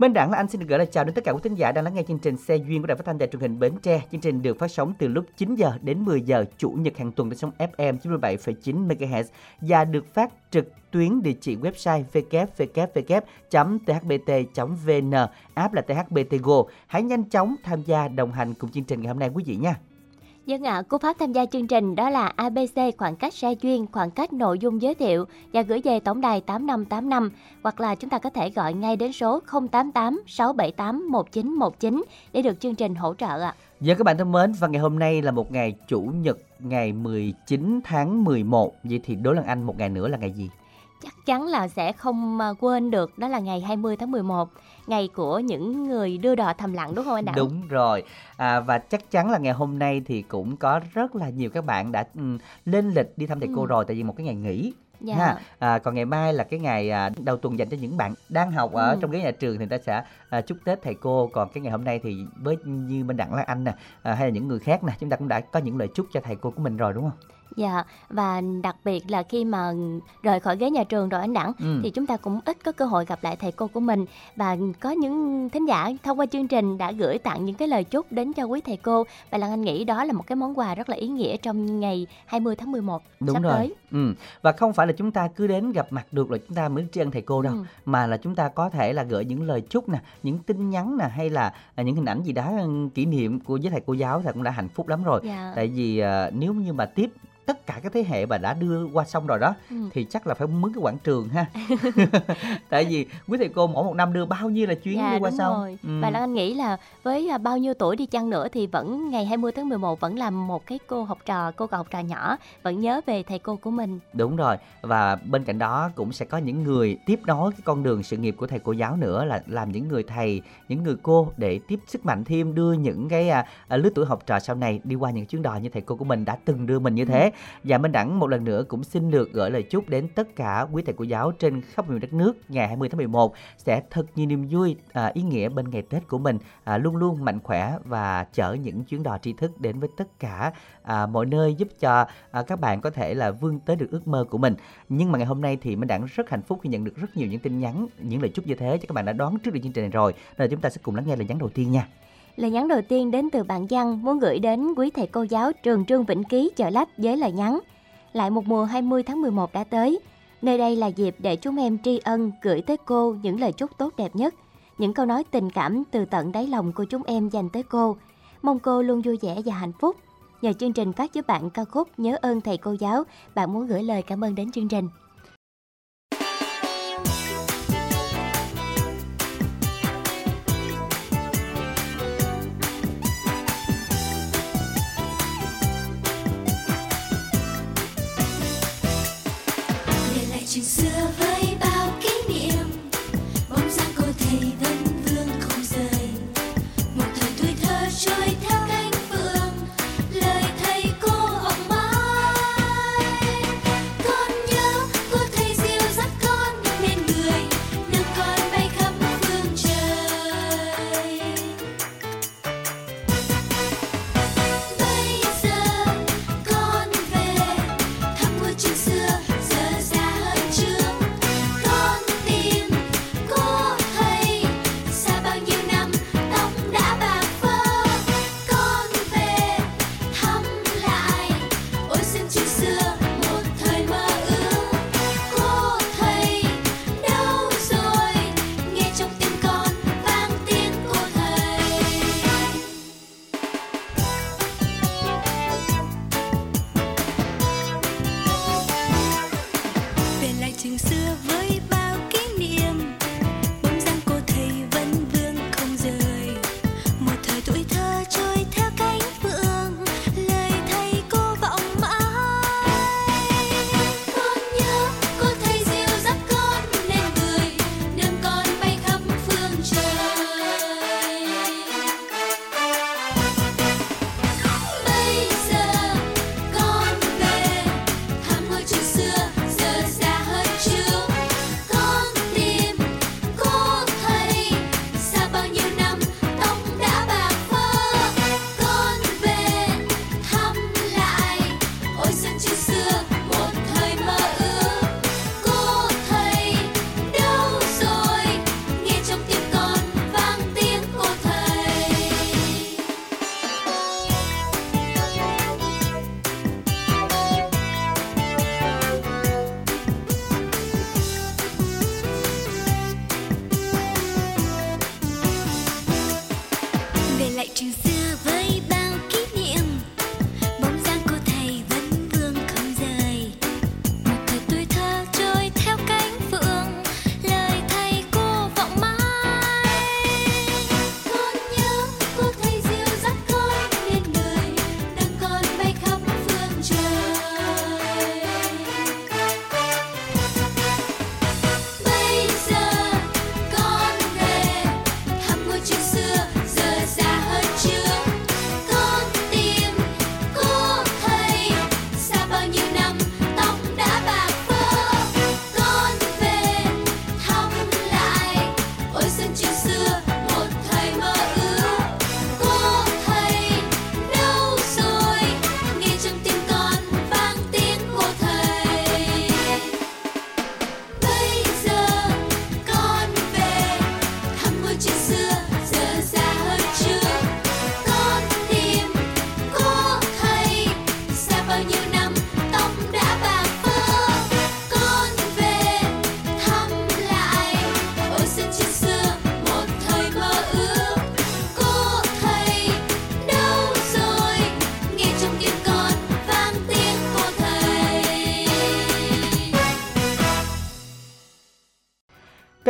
Bên đẳng là anh xin được gửi lời chào đến tất cả quý thính giả đang lắng nghe chương trình Xe duyên của Đài Phát thanh Đài truyền hình Bến Tre. Chương trình được phát sóng từ lúc 9 giờ đến 10 giờ chủ nhật hàng tuần trên sóng FM 97,9 MHz và được phát trực tuyến địa chỉ website www.thbt.vn, app là THBT Go. Hãy nhanh chóng tham gia đồng hành cùng chương trình ngày hôm nay quý vị nha. Dân ạ, cú pháp tham gia chương trình đó là ABC khoảng cách xe duyên, khoảng cách nội dung giới thiệu và gửi về tổng đài 8585 hoặc là chúng ta có thể gọi ngay đến số 088 678 1919 để được chương trình hỗ trợ ạ. Giờ các bạn thân mến, và ngày hôm nay là một ngày chủ nhật ngày 19 tháng 11. Vậy thì đối lần anh một ngày nữa là ngày gì? Chắc chắn là sẽ không à, quên được đó là ngày 20 tháng 11, ngày của những người đưa đò thầm lặng đúng không anh Đặng? Đúng rồi à, và chắc chắn là ngày hôm nay thì cũng có rất là nhiều các bạn đã ừ, lên lịch đi thăm thầy cô Ừ. rồi tại vì một cái ngày nghỉ Dạ. ha à, còn ngày mai là cái ngày à, đầu tuần dành cho những bạn đang học ở Ừ. trong ghế nhà trường thì người ta sẽ à, chúc tết thầy cô còn cái ngày hôm nay thì với như bên đặng lan anh nè à, hay là những người khác nè chúng ta cũng đã có những lời chúc cho thầy cô của mình rồi đúng không Dạ, và đặc biệt là khi mà rời khỏi ghế nhà trường rồi anh Đẳng ừ. thì chúng ta cũng ít có cơ hội gặp lại thầy cô của mình và có những thính giả thông qua chương trình đã gửi tặng những cái lời chúc đến cho quý thầy cô và Lan Anh nghĩ đó là một cái món quà rất là ý nghĩa trong ngày 20 tháng 11 đúng sắp rồi tới. ừ. và không phải là chúng ta cứ đến gặp mặt được là chúng ta mới tri ân thầy cô đâu Ừ. mà là chúng ta có thể là gửi những lời chúc nè những tin nhắn nè hay là à, những hình ảnh gì đó ừ, kỷ niệm của với thầy cô giáo thì cũng đã hạnh phúc lắm rồi Dạ. tại vì à, nếu như mà tiếp tất cả các thế hệ mà đã đưa qua xong rồi đó Ừ. thì chắc là phải mướn cái quảng trường ha tại vì quý thầy cô mỗi một năm đưa bao nhiêu là chuyến Dạ, đi qua đúng sông rồi. Ừ. Và Lan Anh nghĩ là với à, bao nhiêu tuổi đi chăng nữa thì vẫn ngày 20 tháng 11 vẫn là một cái cô học trò, cô cậu học trò nhỏ vẫn nhớ về thầy cô của mình. Đúng rồi và bên cạnh đó cũng sẽ có những người tiếp nối cái con đường sự nghiệp của thầy cô giáo nữa là làm những người thầy, những người cô để tiếp sức mạnh thêm đưa những cái à, à, lứa tuổi học trò sau này đi qua những chuyến đò như thầy cô của mình đã từng đưa mình như thế. Và Minh Đẳng một lần nữa cũng xin được gửi lời chúc đến tất cả quý thầy cô giáo trên khắp miền đất nước ngày 20 tháng 11 sẽ thật nhiều niềm vui à, ý nghĩa bên ngày Tết của mình à, luôn luôn mạnh khỏe và chở những chuyến đò tri thức đến với tất cả à, mọi nơi giúp cho à, các bạn có thể là vươn tới được ước mơ của mình. Nhưng mà ngày hôm nay thì Minh Đẳng rất hạnh phúc khi nhận được rất nhiều những tin nhắn những lời chúc như thế cho các bạn đã đón trước được chương trình này rồi. Nên là chúng ta sẽ cùng lắng nghe lời nhắn đầu tiên nha. Lời nhắn đầu tiên đến từ bạn Giang muốn gửi đến quý thầy cô giáo trường Trương Vĩnh Ký chợ lách với lời nhắn. Lại một mùa 20 tháng 11 đã tới. Nơi đây là dịp để chúng em tri ân gửi tới cô những lời chúc tốt đẹp nhất. Những câu nói tình cảm từ tận đáy lòng của chúng em dành tới cô. Mong cô luôn vui vẻ và hạnh phúc. Nhờ chương trình phát giúp bạn ca khúc Nhớ ơn thầy cô giáo, bạn muốn gửi lời cảm ơn đến chương trình.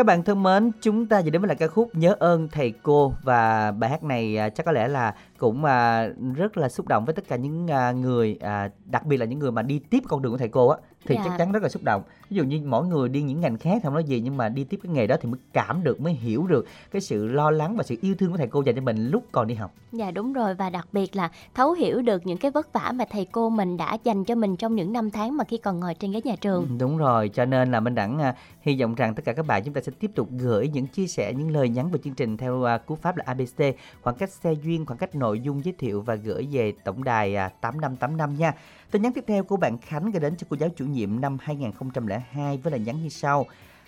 Các bạn thân mến, chúng ta vừa đến với lại ca khúc Nhớ ơn thầy cô. Và bài hát này à, chắc có lẽ là cũng à, rất là xúc động với tất cả những à, người à, đặc biệt là những người mà đi tiếp con đường của thầy cô á thì Dạ. chắc chắn rất là xúc động. Ví dụ như mỗi người đi những ngành khác không nói gì nhưng mà đi tiếp cái nghề đó thì mới cảm được mới hiểu được cái sự lo lắng và sự yêu thương của thầy cô dành cho mình lúc còn đi học. Dạ đúng rồi và đặc biệt là thấu hiểu được những cái vất vả mà thầy cô mình đã dành cho mình trong những năm tháng mà khi còn ngồi trên ghế nhà trường. Ừ, Đúng rồi, cho nên là Minh Đẳng à, hy vọng rằng tất cả các bạn chúng ta sẽ tiếp tục gửi những chia sẻ, những lời nhắn về chương trình theo à, cú pháp là ABC, khoảng cách xe duyên, khoảng cách nội nội dung giới thiệu và gửi về tổng đài à, 8585 nha. Tin nhắn tiếp theo của bạn Khánh gửi đến cho cô giáo chủ nhiệm năm 2002 với lời nhắn như sau.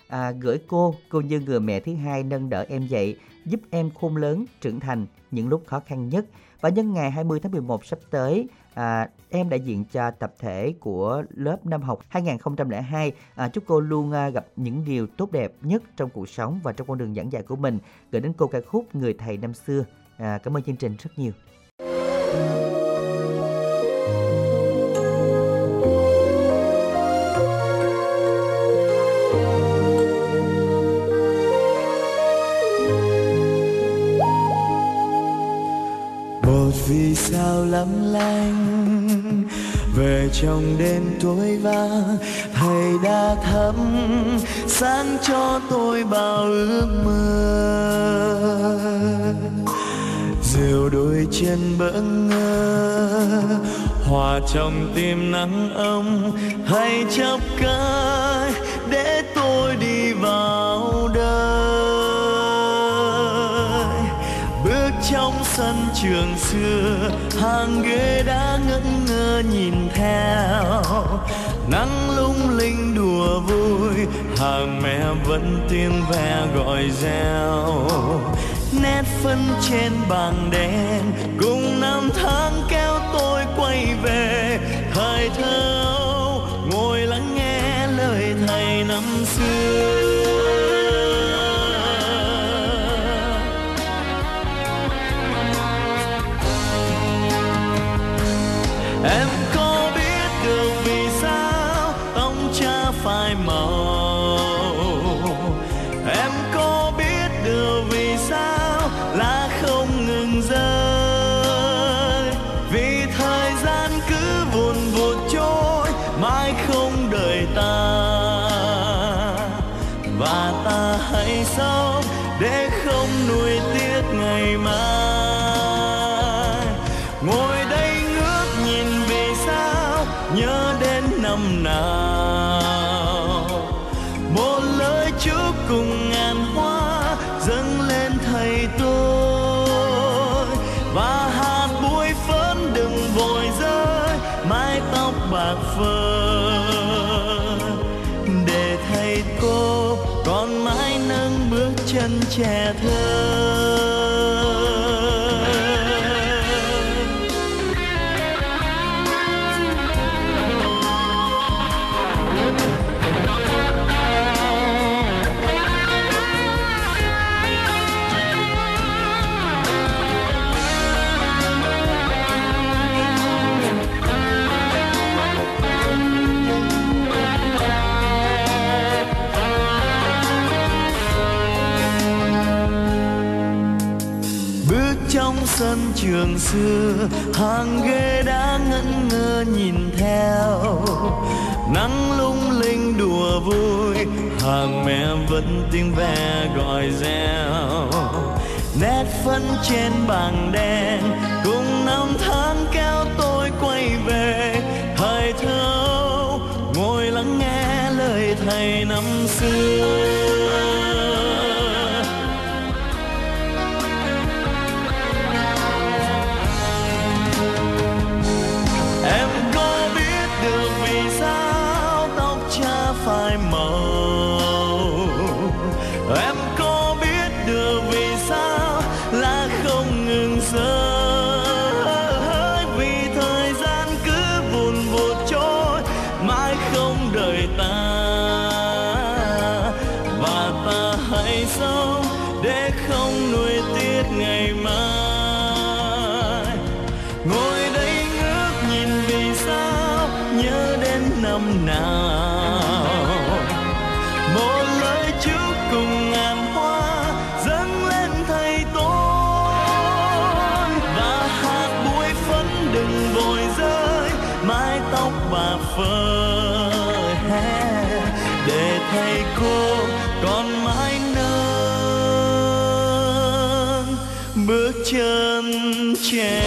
À, gửi cô, cô như người mẹ thứ hai nâng đỡ em dậy, giúp em khôn lớn, trưởng thành những lúc khó khăn nhất. Và nhân ngày 20 tháng 11 sắp tới, à, em đại diện cho tập thể của lớp năm học 2002 à, chúc cô luôn à, gặp những điều tốt đẹp nhất trong cuộc sống và trong con đường giảng dạy của mình gửi đến cô ca khúc người thầy năm xưa à, cảm ơn chương trình rất nhiều. Một vì sao lắm lanh về trong đêm tối vắng thầy đã thắp sáng cho tôi bao ước mơ dìu đôi chân bỡ ngơ hòa trong tim nắng ấm hãy chắp cánh để tôi đi vào đời. Bước trong sân trường xưa, hàng ghế đã ngẩn ngơ nhìn theo. Nắng lung linh đùa vui, hàng mẹ vẫn tiếng ve gọi reo nét phân trên bảng đen. Cùng năm tháng kéo tôi quay về, thời thơ ngồi lắng nghe lời thầy năm xưa. Tiếng ve gọi reo. Nét phấn trên bảng đen bước chân trẻ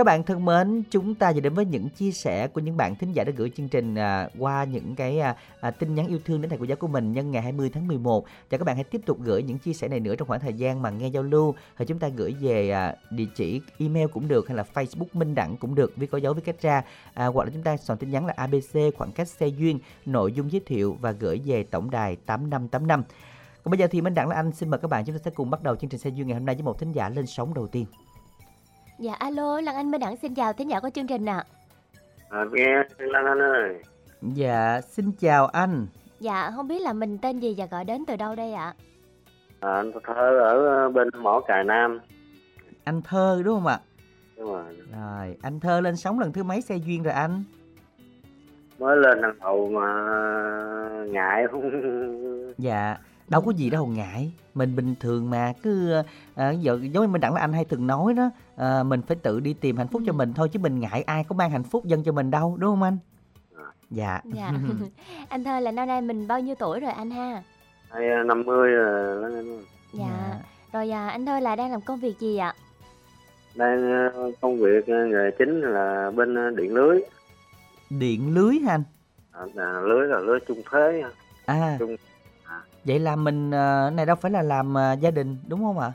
Các bạn thân mến, chúng ta vừa đến với những chia sẻ của những bạn thính giả đã gửi chương trình à, qua những cái à, à, tin nhắn yêu thương đến thầy cô giáo của mình nhân ngày 20 tháng 11. Và các bạn hãy tiếp tục gửi những chia sẻ này nữa trong khoảng thời gian mà nghe giao lưu. Thì chúng ta gửi về à, địa chỉ email cũng được hay là Facebook Minh Đẳng cũng được với có dấu với cách ra à, hoặc là chúng ta soạn tin nhắn là ABC khoảng cách xe duyên nội dung giới thiệu và gửi về tổng đài 8585. Còn bây giờ thì Minh Đẳng là anh xin mời các bạn chúng ta sẽ cùng bắt đầu chương trình xe duyên ngày hôm nay với một thính giả lên sóng đầu tiên. Dạ alo, Lan Anh Minh Đẳng xin chào thính giả của chương trình ạ. À, nghe Lan Anh ơi Dạ, xin chào anh. Dạ, không biết là mình tên gì và gọi đến từ đâu đây ạ? à, anh thơ ở bên mỏ cài nam Anh Thơ đúng không ạ? đúng rồi Rồi, anh Thơ lên sóng lần thứ mấy xe duyên rồi anh? mới lên lần đầu mà ngại không Dạ, đâu có gì đâu ngại. Mình bình thường mà cứ à, giờ giống như mình đẳng là anh hay thường nói đó, à, mình phải tự đi tìm hạnh phúc cho Ừ. mình thôi chứ mình ngại ai có mang hạnh phúc dâng cho mình đâu, đúng không anh? Dạ. Dạ. anh Thơ là năm nay mình bao nhiêu tuổi rồi anh ha? hay năm mươi rồi ơi. Dạ. Rồi à, anh Thơ là đang làm công việc gì ạ? đang ờ, công việc ờ, nghề chính là bên ờ, điện lưới Điện lưới hả anh? à, là lưới là lưới trung thế À. Chung- Vậy là mình à, này đâu phải là làm à, gia đình đúng không ạ?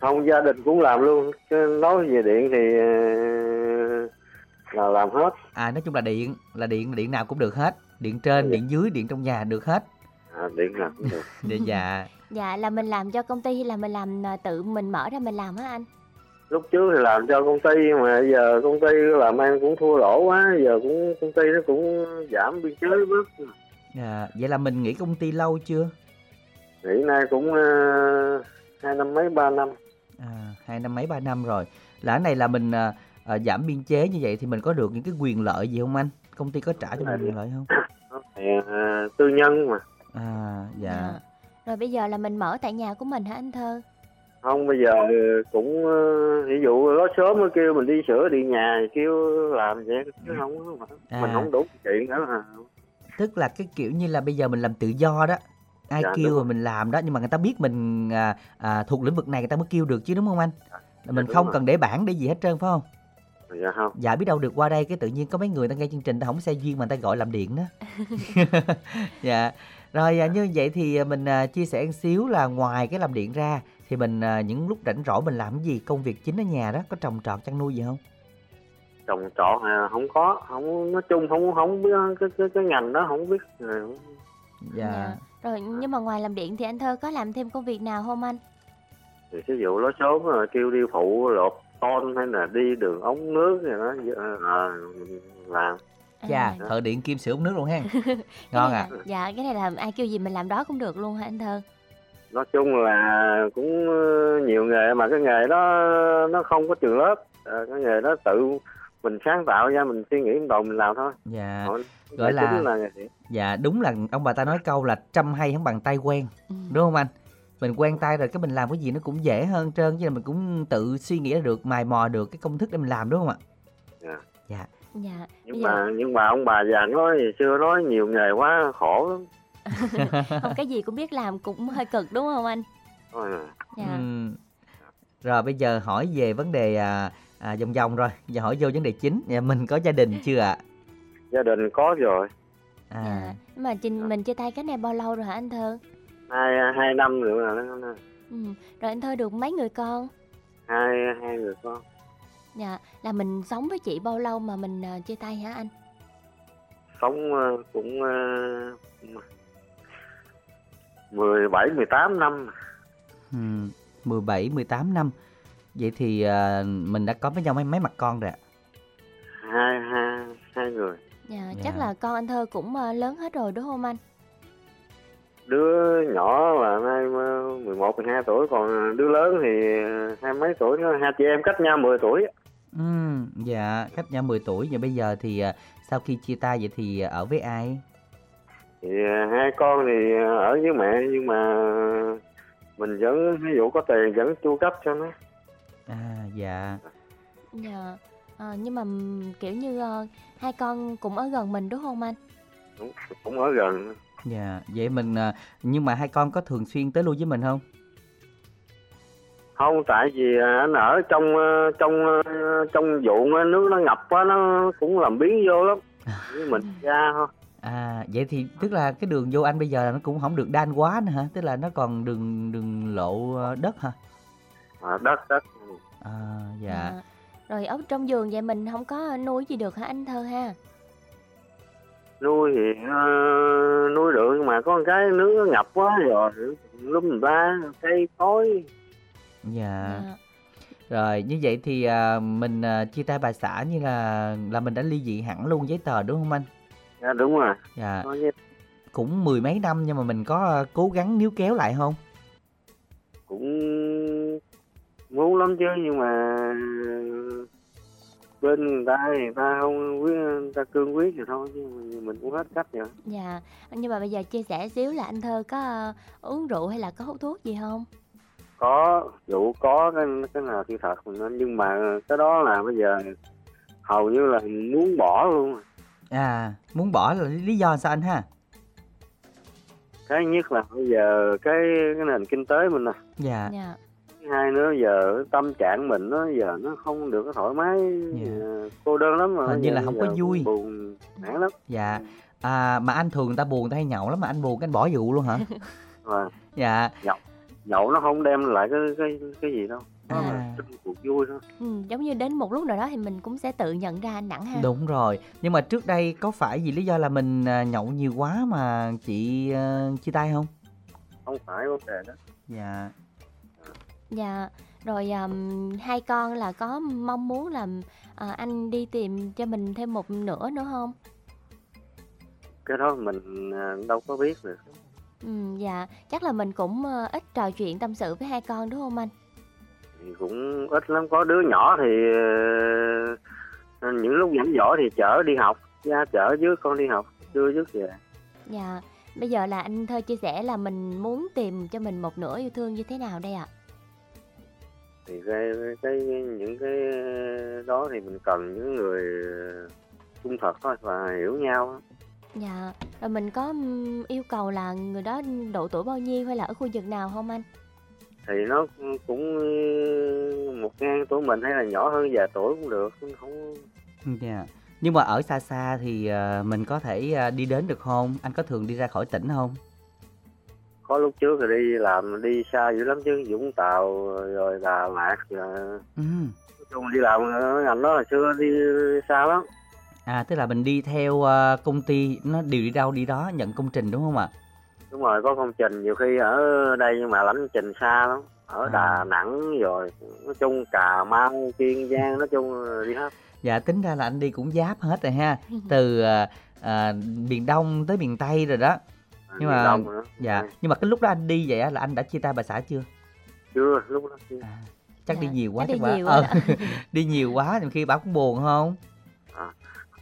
không gia đình cũng làm luôn chứ nói về điện thì ờ, là làm hết À nói chung là điện, là điện điện nào cũng được hết. Điện trên, Dạ. điện dưới, điện trong nhà được hết. à, điện làm cũng được Dạ dạ. Dạ là mình làm cho công ty hay là mình làm tự mình mở ra mình làm hả anh? lúc trước thì làm cho công ty mà giờ công ty làm ăn cũng thua lỗ quá giờ cũng công ty nó cũng giảm biên chế bớt Dạ, vậy là mình nghỉ công ty lâu chưa? nghỉ nay cũng ờ, hai năm mấy ba năm À, hai năm mấy ba năm rồi. Là này là mình à, à, giảm biên chế như vậy thì mình có được những cái quyền lợi gì không anh? Công ty có trả cho mình quyền lợi không? thì, ờ, tư nhân mà À, dạ. Rồi bây giờ là mình mở tại nhà của mình hả anh Thơ? không bây giờ cũng ví dụ có sớm mới kêu mình đi sửa điện nhà kêu làm vậy chứ không À. mình không đủ chuyện nữa Tức là cái kiểu như là bây giờ mình làm tự do đó. Ai Dạ, kêu rồi. mình làm đó nhưng mà người ta biết mình à, à, thuộc lĩnh vực này người ta mới kêu được chứ đúng không anh? Là mình đúng không rồi. cần để bảng để gì hết trơn phải không? dạ không Dạ biết đâu được qua đây cái tự nhiên có mấy người ta nghe chương trình ta không xe duyên mà ta gọi làm điện đó. dạ. Rồi à, như vậy thì à, mình à, chia sẻ một xíu là ngoài cái làm điện ra thì mình những lúc rảnh rỗi mình làm cái gì? Công việc chính ở nhà đó có trồng trọt chăn nuôi gì không? Trồng trọt à, không có không nói chung không không biết cái cái, cái ngành đó không biết Ờ, Dạ. Rồi nhưng mà ngoài làm điện thì anh Thơ có làm thêm công việc nào không anh? thì ví dụ nó sớm rồi kêu đi phụ lột ton hay là đi đường ống nước gì đó à, mình làm Dạ, À, thợ điện kim sửa ống nước luôn ha. Ngon à. Dạ cái này là ai kêu gì mình làm đó cũng được luôn hả anh Thơ? nói chung là cũng ờ, nhiều nghề mà cái nghề đó nó không có trường lớp Ờ, cái nghề đó tự mình sáng tạo ra mình suy nghĩ đầu mình làm thôi Dạ. Còn Gọi là là dạ đúng là ông bà ta nói câu là trăm hay không bằng tay quen, Ừ. đúng không anh? Mình quen tay rồi cái mình làm cái gì nó cũng dễ hơn trơn chứ là mình cũng tự suy nghĩ ra được, mài mò được cái công thức để mình làm đúng không ạ? Dạ. Dạ. Dạ. Nhưng giờ mà nhưng mà ông bà già nói thì xưa nói nhiều nghề quá khổ lắm không cái gì cũng biết làm cũng hơi cực đúng không anh? À. Dạ. Ừm. Rồi bây giờ hỏi về vấn đề à, à, vòng vòng rồi, giờ hỏi vô vấn đề chính. Nhà mình có gia đình chưa ạ? gia đình có rồi À, Dạ. Nhưng mà trình mình chia tay cái này bao lâu rồi hả anh Thơ? hai hai năm nữa nó nó- Ừ. Rồi anh Thơ được mấy người con? hai hai người con Dạ. Là mình sống với chị bao lâu mà mình ờ, chia tay hả anh? sống ờ, cũng ờ, mười bảy mười tám năm ừm, 17, 18 năm. Vậy thì à, mình đã có với nhau mấy mấy mặt con rồi ạ? Chắc Dạ. là con anh Thơ cũng ờ, lớn hết rồi đúng không anh? đứa nhỏ là nay 11 12 tuổi còn đứa lớn thì hai mấy tuổi nữa hai chị em cách nhau 10 tuổi Ừ, dạ, cách nhau 10 tuổi và bây giờ thì à, sau khi chia tay vậy thì ở với ai? thì hai con thì ở với mẹ nhưng mà mình vẫn ví dụ có tiền vẫn chu cấp cho nó À, dạ. Dạ. Ờ, nhưng mà kiểu như ờ, hai con cũng ở gần mình đúng không anh? cũng, cũng ở gần Dạ, vậy mình à, nhưng mà hai con có thường xuyên tới lui với mình không? không tại vì à, anh ở trong trong trong ruộng á, nước nó ngập quá nó cũng làm biến vô lắm với mình ra thôi À, vậy thì tức là cái đường vô anh bây giờ là nó cũng không được đan quá nữa hả? Tức là nó còn đường đường lộ đất hả? à, đất đất À, dạ. Dạ. Rồi ở trong vườn vậy mình không có nuôi gì được hả anh Thơ ha? nuôi thì ờ, nuôi được nhưng mà có một cái nước nó ngập quá rồi lúc người ta cây cối Dạ. Dạ. Rồi như vậy thì à, mình à, chia tay bà xã như là là mình đã ly dị hẳn luôn giấy tờ đúng không anh? dạ đúng rồi Dạ. Cũng mười mấy năm nhưng mà mình có à, cố gắng níu kéo lại không? cũng muốn lắm chứ nhưng mà bên người ta thì người ta không quyết người ta cương quyết thì thôi chứ mình, mình cũng hết cách rồi Dạ. Nhưng mà bây giờ chia sẻ xíu là anh Thơ có ờ, uống rượu hay là có hút thuốc gì không? có vụ có cái cái nào thì thật mình nhưng mà cái đó là bây giờ hầu như là muốn bỏ luôn À, muốn bỏ là lý do sao anh ha? cái nhất là bây giờ cái cái nền kinh tế mình nè Dạ. Dạ. Thứ hai nữa giờ tâm trạng mình nó giờ nó không được thoải mái Dạ. ờ, cô đơn lắm mà Hình như là không có vui. buồn nản lắm Dạ. À, mà anh thường người ta buồn người ta hay nhậu lắm mà anh buồn cái anh bỏ vụ luôn hả? Rồi, Dạ. nhậu nó không đem lại cái cái cái gì đâu nó À. là cuộc vui thôi Ừ, giống như đến một lúc nào đó thì mình cũng sẽ tự nhận ra anh nặng ha. Đúng rồi. Nhưng mà trước đây có phải vì lý do là mình à, nhậu nhiều quá mà chị à, chia tay không? không phải vấn đề đó Dạ. Dạ. Rồi ừm, hai con là có mong muốn là ờ, anh đi tìm cho mình thêm một nửa nữa không? cái đó mình ờ, đâu có biết được Ừ, dạ. Chắc là mình cũng ờ, ít trò chuyện tâm sự với hai con đúng không anh? thì cũng ít lắm có đứa nhỏ thì ờ, những lúc rảnh rỗi thì chở đi học ra chở trước con đi học đưa trước về Dạ. Bây giờ là anh Thơ chia sẻ là mình muốn tìm cho mình một nửa yêu thương như thế nào đây ạ? Thì cái, cái những cái đó thì mình cần những người trung thực thôi và hiểu nhau Dạ. Rồi mình có yêu cầu là người đó độ tuổi bao nhiêu hay là ở khu vực nào không anh? thì nó cũng một ngang tuổi mình hay là nhỏ hơn vài tuổi cũng được không Dạ. Nhưng mà ở xa xa thì à, mình có thể à, đi đến được không? Anh có thường đi ra khỏi tỉnh không? Có lúc trước thì đi làm đi xa dữ lắm chứ Vũng Tàu rồi Đà Lạt rồi Ừ. nói chung đi làm ở ngành đó hồi xưa đi xa lắm À tức là mình đi theo à, công ty nó đều đi đâu đi đó nhận công trình đúng không ạ? đúng rồi có công trình nhiều khi ở đây nhưng mà lãnh trình xa lắm ở À. Đà Nẵng rồi nói chung Cà Mau Kiên Giang nói chung đi hết Dạ tính ra là anh đi cũng giáp hết rồi ha. Từ à, à, miền Đông tới miền Tây rồi đó. Nhưng Miền mà-. Dạ. Nhưng mà cái lúc đó anh đi vậy á, là anh đã chia tay bà xã chưa? chưa lúc đó chưa. À, chắc Dạ, đi nhiều quá chắc đi bà- nhiều quá ờ, đi nhiều quá nhiều khi bảo cũng buồn không?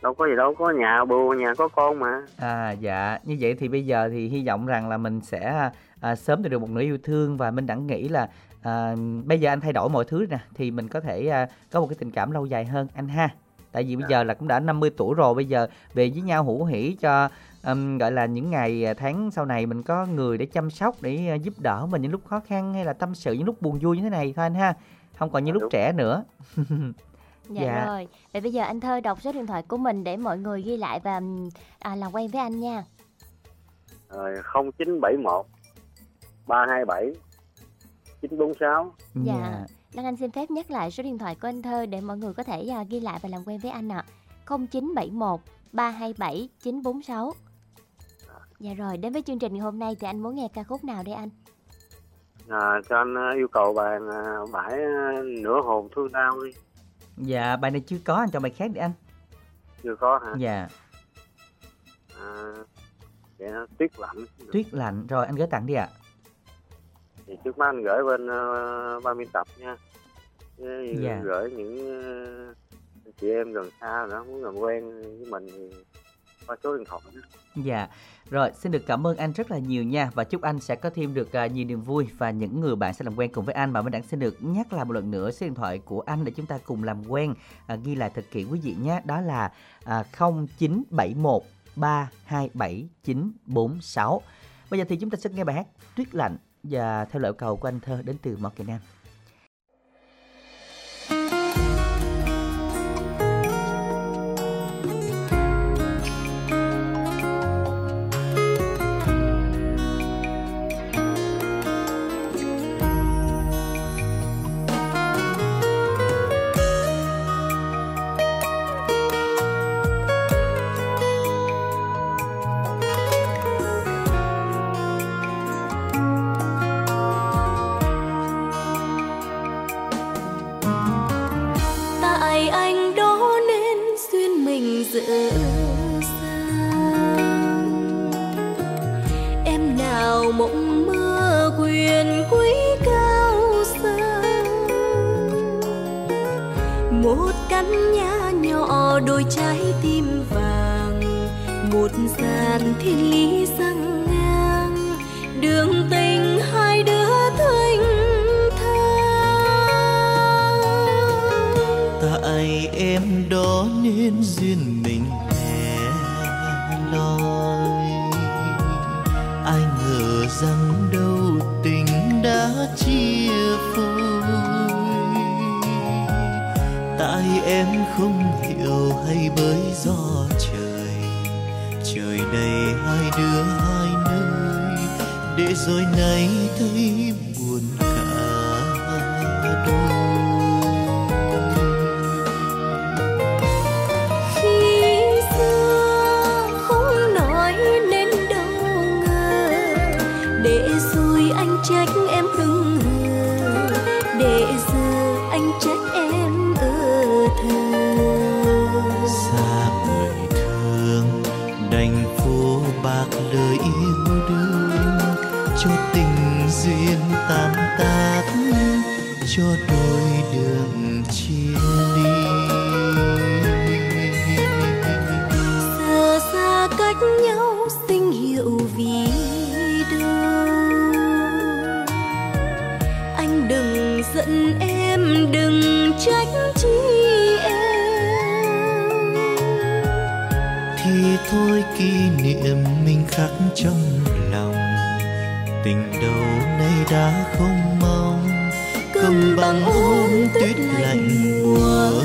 đâu có gì đâu có nhà bù nhà có con mà À dạ, như vậy thì bây giờ thì hy vọng rằng là mình sẽ à, sớm tìm được một nửa yêu thương và Minh Đẳng nghĩ là à, bây giờ anh thay đổi mọi thứ nè thì mình có thể à, có một cái tình cảm lâu dài hơn anh ha. Tại vì bây giờ là cũng đã 50 tuổi rồi, bây giờ về với nhau hữu hỉ cho ừm, gọi là những ngày à, tháng sau này mình có người để chăm sóc để à, giúp đỡ mình những lúc khó khăn hay là tâm sự những lúc buồn vui như thế này thôi anh ha. Không còn như À, lúc đúng. trẻ nữa. Dạ, Dạ. rồi. Vậy bây giờ anh Thơ đọc số điện thoại của mình để mọi người ghi lại và à, làm quen với anh nha. rồi 0971 327 946 Dạ. Đăng Anh xin phép nhắc lại số điện thoại của anh Thơ để mọi người có thể à, ghi lại và làm quen với anh ạ. 0971 327 946. Dạ rồi, đến với chương trình ngày hôm nay thì anh muốn nghe ca khúc nào đây anh? à, cho anh ờ, yêu cầu à, bãi ờ, nửa hồn thương đau đi Dạ, bài này chưa có anh cho bài khác đi anh. chưa có hả Dạ. à, vậy nó tuyết lạnh tuyết lạnh rồi anh gửi tặng đi ạ thì trước mắt anh gửi bên uh, ban biên tập nha Dạ. gửi những ờ, chị em gần xa nữa muốn làm quen với mình thì qua số điện thoại đó. Dạ, rồi xin được cảm ơn anh rất là nhiều nha. Và chúc anh sẽ có thêm được à, nhiều niềm vui và những người bạn sẽ làm quen cùng với anh. Mà mình Đẳng xin được nhắc lại một lần nữa số điện thoại của anh để chúng ta cùng làm quen à, ghi lại thật kỹ quý vị nhé. Đó là à, 0971 327 946 Bây giờ thì chúng ta sẽ nghe bài hát Tuyết lạnh và theo lời cầu của anh thơ đến từ Mỏ Kỳ Nam em đó nên duyên mình lẻ loi ai ngờ rằng đâu tình đã chia phôi. Tại em không hiểu hay bởi do trời. Trời đầy hai đứa hai nơi. Để rồi nay thấy duyên tan tác cho đôi đường chia ly. Giờ xa cách nhau sinh hiệu vì đâu anh đừng giận em đừng trách chi em. Thì thôi kỷ niệm mình khắc trong lòng tình đầu nay đã không mong cầm bằng ôm tuyết lạnh mùa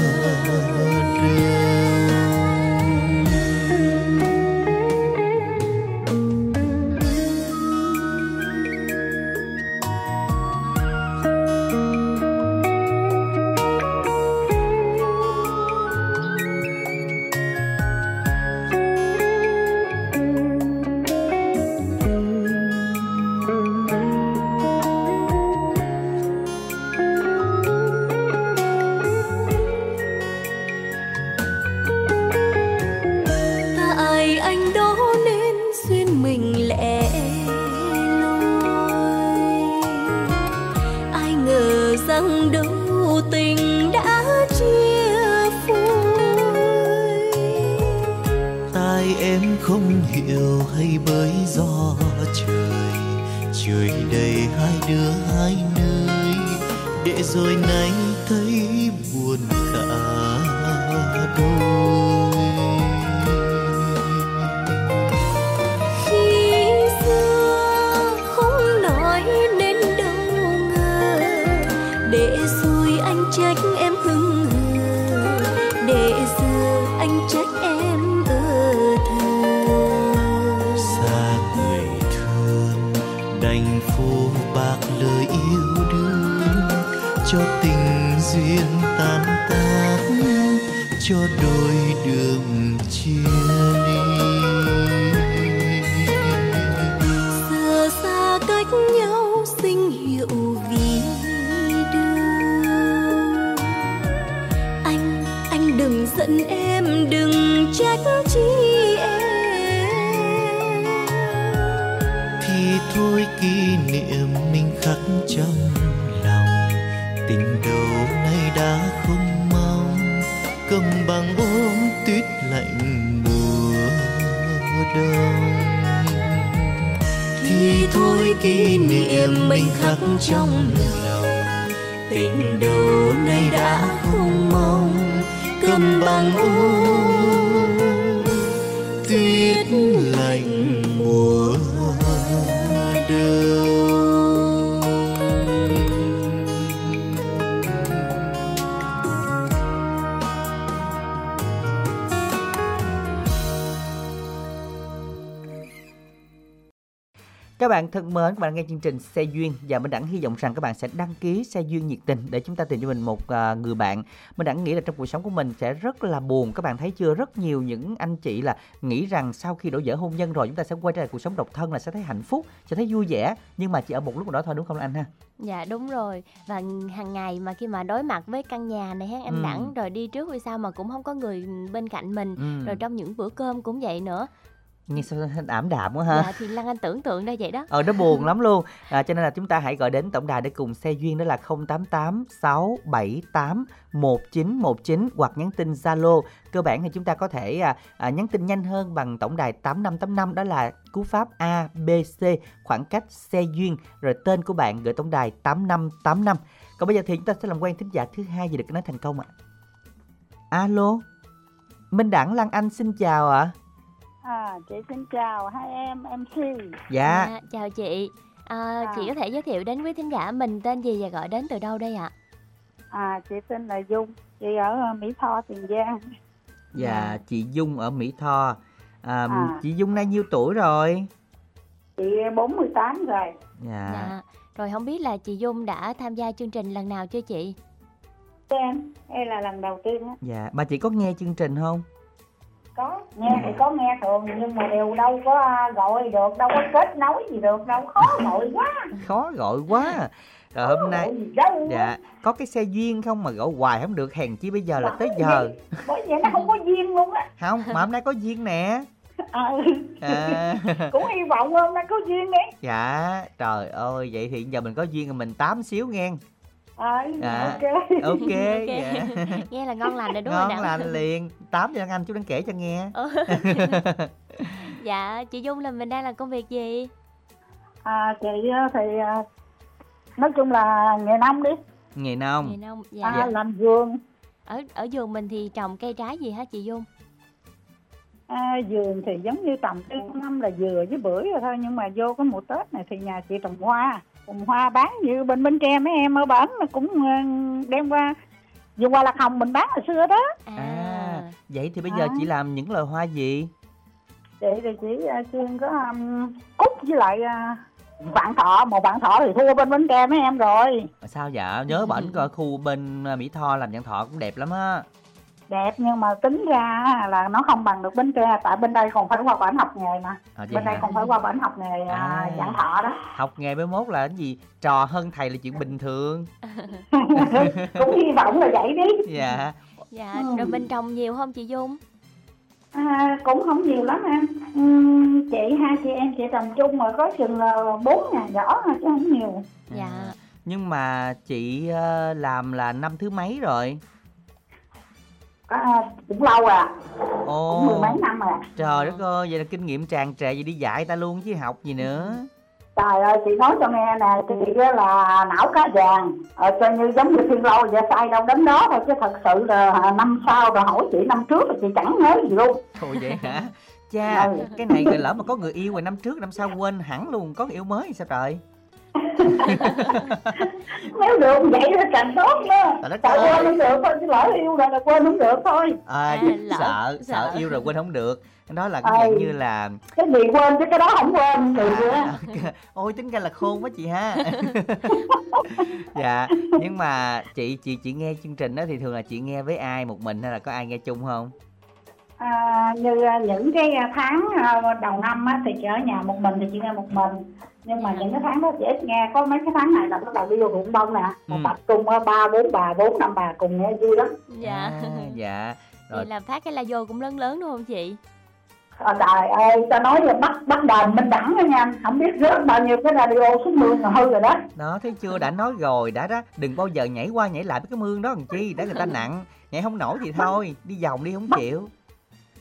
tuyết Các bạn thân mến, các bạn nghe chương trình Xe Duyên và Minh Đẳng hy vọng rằng các bạn sẽ đăng ký Xe Duyên nhiệt tình để chúng ta tìm cho mình một à, người bạn. Minh Đẳng nghĩ là trong cuộc sống của mình sẽ rất là buồn. Các bạn thấy chưa? Rất nhiều những anh chị là nghĩ rằng sau khi đổ vỡ hôn nhân rồi chúng ta sẽ quay trở lại cuộc sống độc thân là sẽ thấy hạnh phúc, sẽ thấy vui vẻ. Nhưng mà chỉ ở một lúc đó thôi đúng không anh ha? Dạ đúng rồi Và hàng ngày mà khi mà đối mặt với căn nhà này ha anh Ừ. Đẳng Rồi đi trước hay sau mà cũng không có người bên cạnh mình Ừ. Rồi trong những bữa cơm cũng vậy nữa Nghe sao ảm đạm quá ha? Dạ thì Lan Anh tưởng tượng ra vậy đó. Ờ nó buồn lắm luôn. À, Cho nên là chúng ta hãy gọi đến tổng đài để cùng xe duyên đó là 088 678 1919 hoặc nhắn tin Zalo. Cơ bản thì chúng ta có thể à, à, nhắn tin nhanh hơn bằng tổng đài 8585 đó là cú pháp A, B, C khoảng cách xe duyên rồi tên của bạn gửi tổng đài 8585 Còn bây giờ thì chúng ta sẽ làm quen thính giả thứ hai gì được nói thành công ạ. Alo Minh Đẳng Lan Anh xin chào ạ. À, chị xin chào hai em MC. Dạ Chào chị à, À. Chị có thể giới thiệu đến quý thính giả mình tên gì và gọi đến từ đâu đây ạ? À, chị tên là Dung, chị ở ờ, Mỹ Tho, Tiền Giang. Dạ, chị Dung ở Mỹ Tho. À, À. Chị Dung nay nhiêu tuổi rồi? Chị 48 rồi. Dạ. Dạ. Rồi không biết là chị Dung đã tham gia chương trình lần nào chưa chị? Em, đây là lần đầu tiên á. Dạ. Mà chị có nghe chương trình không? Có, nghe thì có nghe thường nhưng mà đều đâu có à, gọi được, đâu có kết nối gì được, đâu khó gọi quá. Khó gọi quá. Rồi hôm nay dạ có cái xe duyên không mà gọi hoài không được hèn chi bây giờ là tới giờ. Bởi vậy nó không có duyên luôn á. Không, mà hôm nay có duyên nè. À, À. cũng hy vọng hôm nay có duyên đi. dạ, trời ơi vậy thì giờ mình có duyên rồi mình tám xíu nghe. À, Dạ. ok. Ok, dạ. Nghe là ngon lành rồi đúng không Ngon Đặng? lành liền. Tám cho anh chú đang kể cho nghe. Ờ. dạ, chị Dung là mình đang làm công việc gì? À, chị á thì à, nói chung là nghề nông đi. Nghề nông. Nghề nông. Dạ. À, làm vườn. Ở ở vườn mình thì trồng cây trái gì hả chị Dung? À, vườn thì giống như tầm cái năm là dừa với bưởi rồi thôi nhưng mà vô cái mùa Tết này thì nhà chị trồng hoa trồng hoa bán như bên Bến Tre mấy em ở bển là cũng ờ, đem qua vườn hoa lạc hồng mình bán hồi xưa đó À, vậy thì bây giờ À. chị làm những loài hoa gì? chị thì chỉ ờ, chuyên có um, cúc với lại uh, vạn thọ một vạn thọ thì thua bên Bến Tre mấy em rồi Sao dạ? Nhớ bển coi khu bên à, Mỹ Tho làm vạn thọ cũng đẹp lắm á. Đẹp nhưng mà tính ra là nó không bằng được Bến Tre tại bên đây còn phải qua bển học nghề mà À, bên đây hả? còn phải qua bển học nghề À. à. vạn thọ đó Học nghề mới mốt là cái gì? Trò hơn thầy là chuyện bình thường. cũng hy vọng là vậy đi Dạ. Dạ, Ừ. rồi mình trồng nhiều không chị Dung? À, cũng không nhiều lắm em Ừm, chị hai chị em chị trồng chung mà có chừng là bốn giỏ thôi chứ không nhiều Dạ. À, Nhưng mà chị ờ, làm là năm thứ mấy rồi? À, cũng lâu à Ồ. cũng mười mấy năm rồi à. Trời đất ơi, vậy là kinh nghiệm tràn trề vậy đi dạy ta luôn chứ học gì nữa. trời ơi chị nói cho nghe nè chị là não cá vàng ờ, cho như giống như thiên lâu vậy sai đâu đến đó thôi chứ thật sự là năm sau rồi hỏi chị năm trước là chị chẳng nhớ gì luôn Thôi vậy hả? Cha, Ừ. cái này lỡ mà có người yêu rồi năm trước năm sau quên hẳn luôn, có người yêu mới thì sao trời? nếu được vậy thì càng tốt đó ơi. quên không được thôi chứ lỡ yêu rồi là quên không được thôi. À, À, lỡ- sợ, sợ sợ. yêu rồi quên không được. Đó là cái dạng như là cái gì quên chứ cái đó không quên thì À, ôi tính ra là khôn quá chị ha. Dạ nhưng mà chị chị chị nghe chương trình đó thì thường là chị nghe với ai một mình hay là có ai nghe chung không? À, như à, những cái tháng à, đầu năm á, thì chị ở nhà một mình thì chị nghe một mình nhưng mà Dạ. những cái tháng đó chị ít nghe. Có mấy cái tháng này là bắt đầu đi vô ruộng bông nè. Ừ. tập trung á, ba bốn bà bốn năm bà cùng nghe vui lắm. Dạ. à, dạ. Rồi. Vậy là phát cái la vô cũng lớn lớn đúng không chị? à, trời ơi ta nói là bắt bắt đền minh đẳng đó nha. Anh. không biết rớt bao nhiêu cái radio xuống mương là hư rồi đó. Đó thấy chưa? Đã nói rồi đã đó. Đừng bao giờ nhảy qua nhảy lại với cái mương đó làm chi để người ta nặng. Nhảy không nổi thì thôi. Đi vòng đi không chịu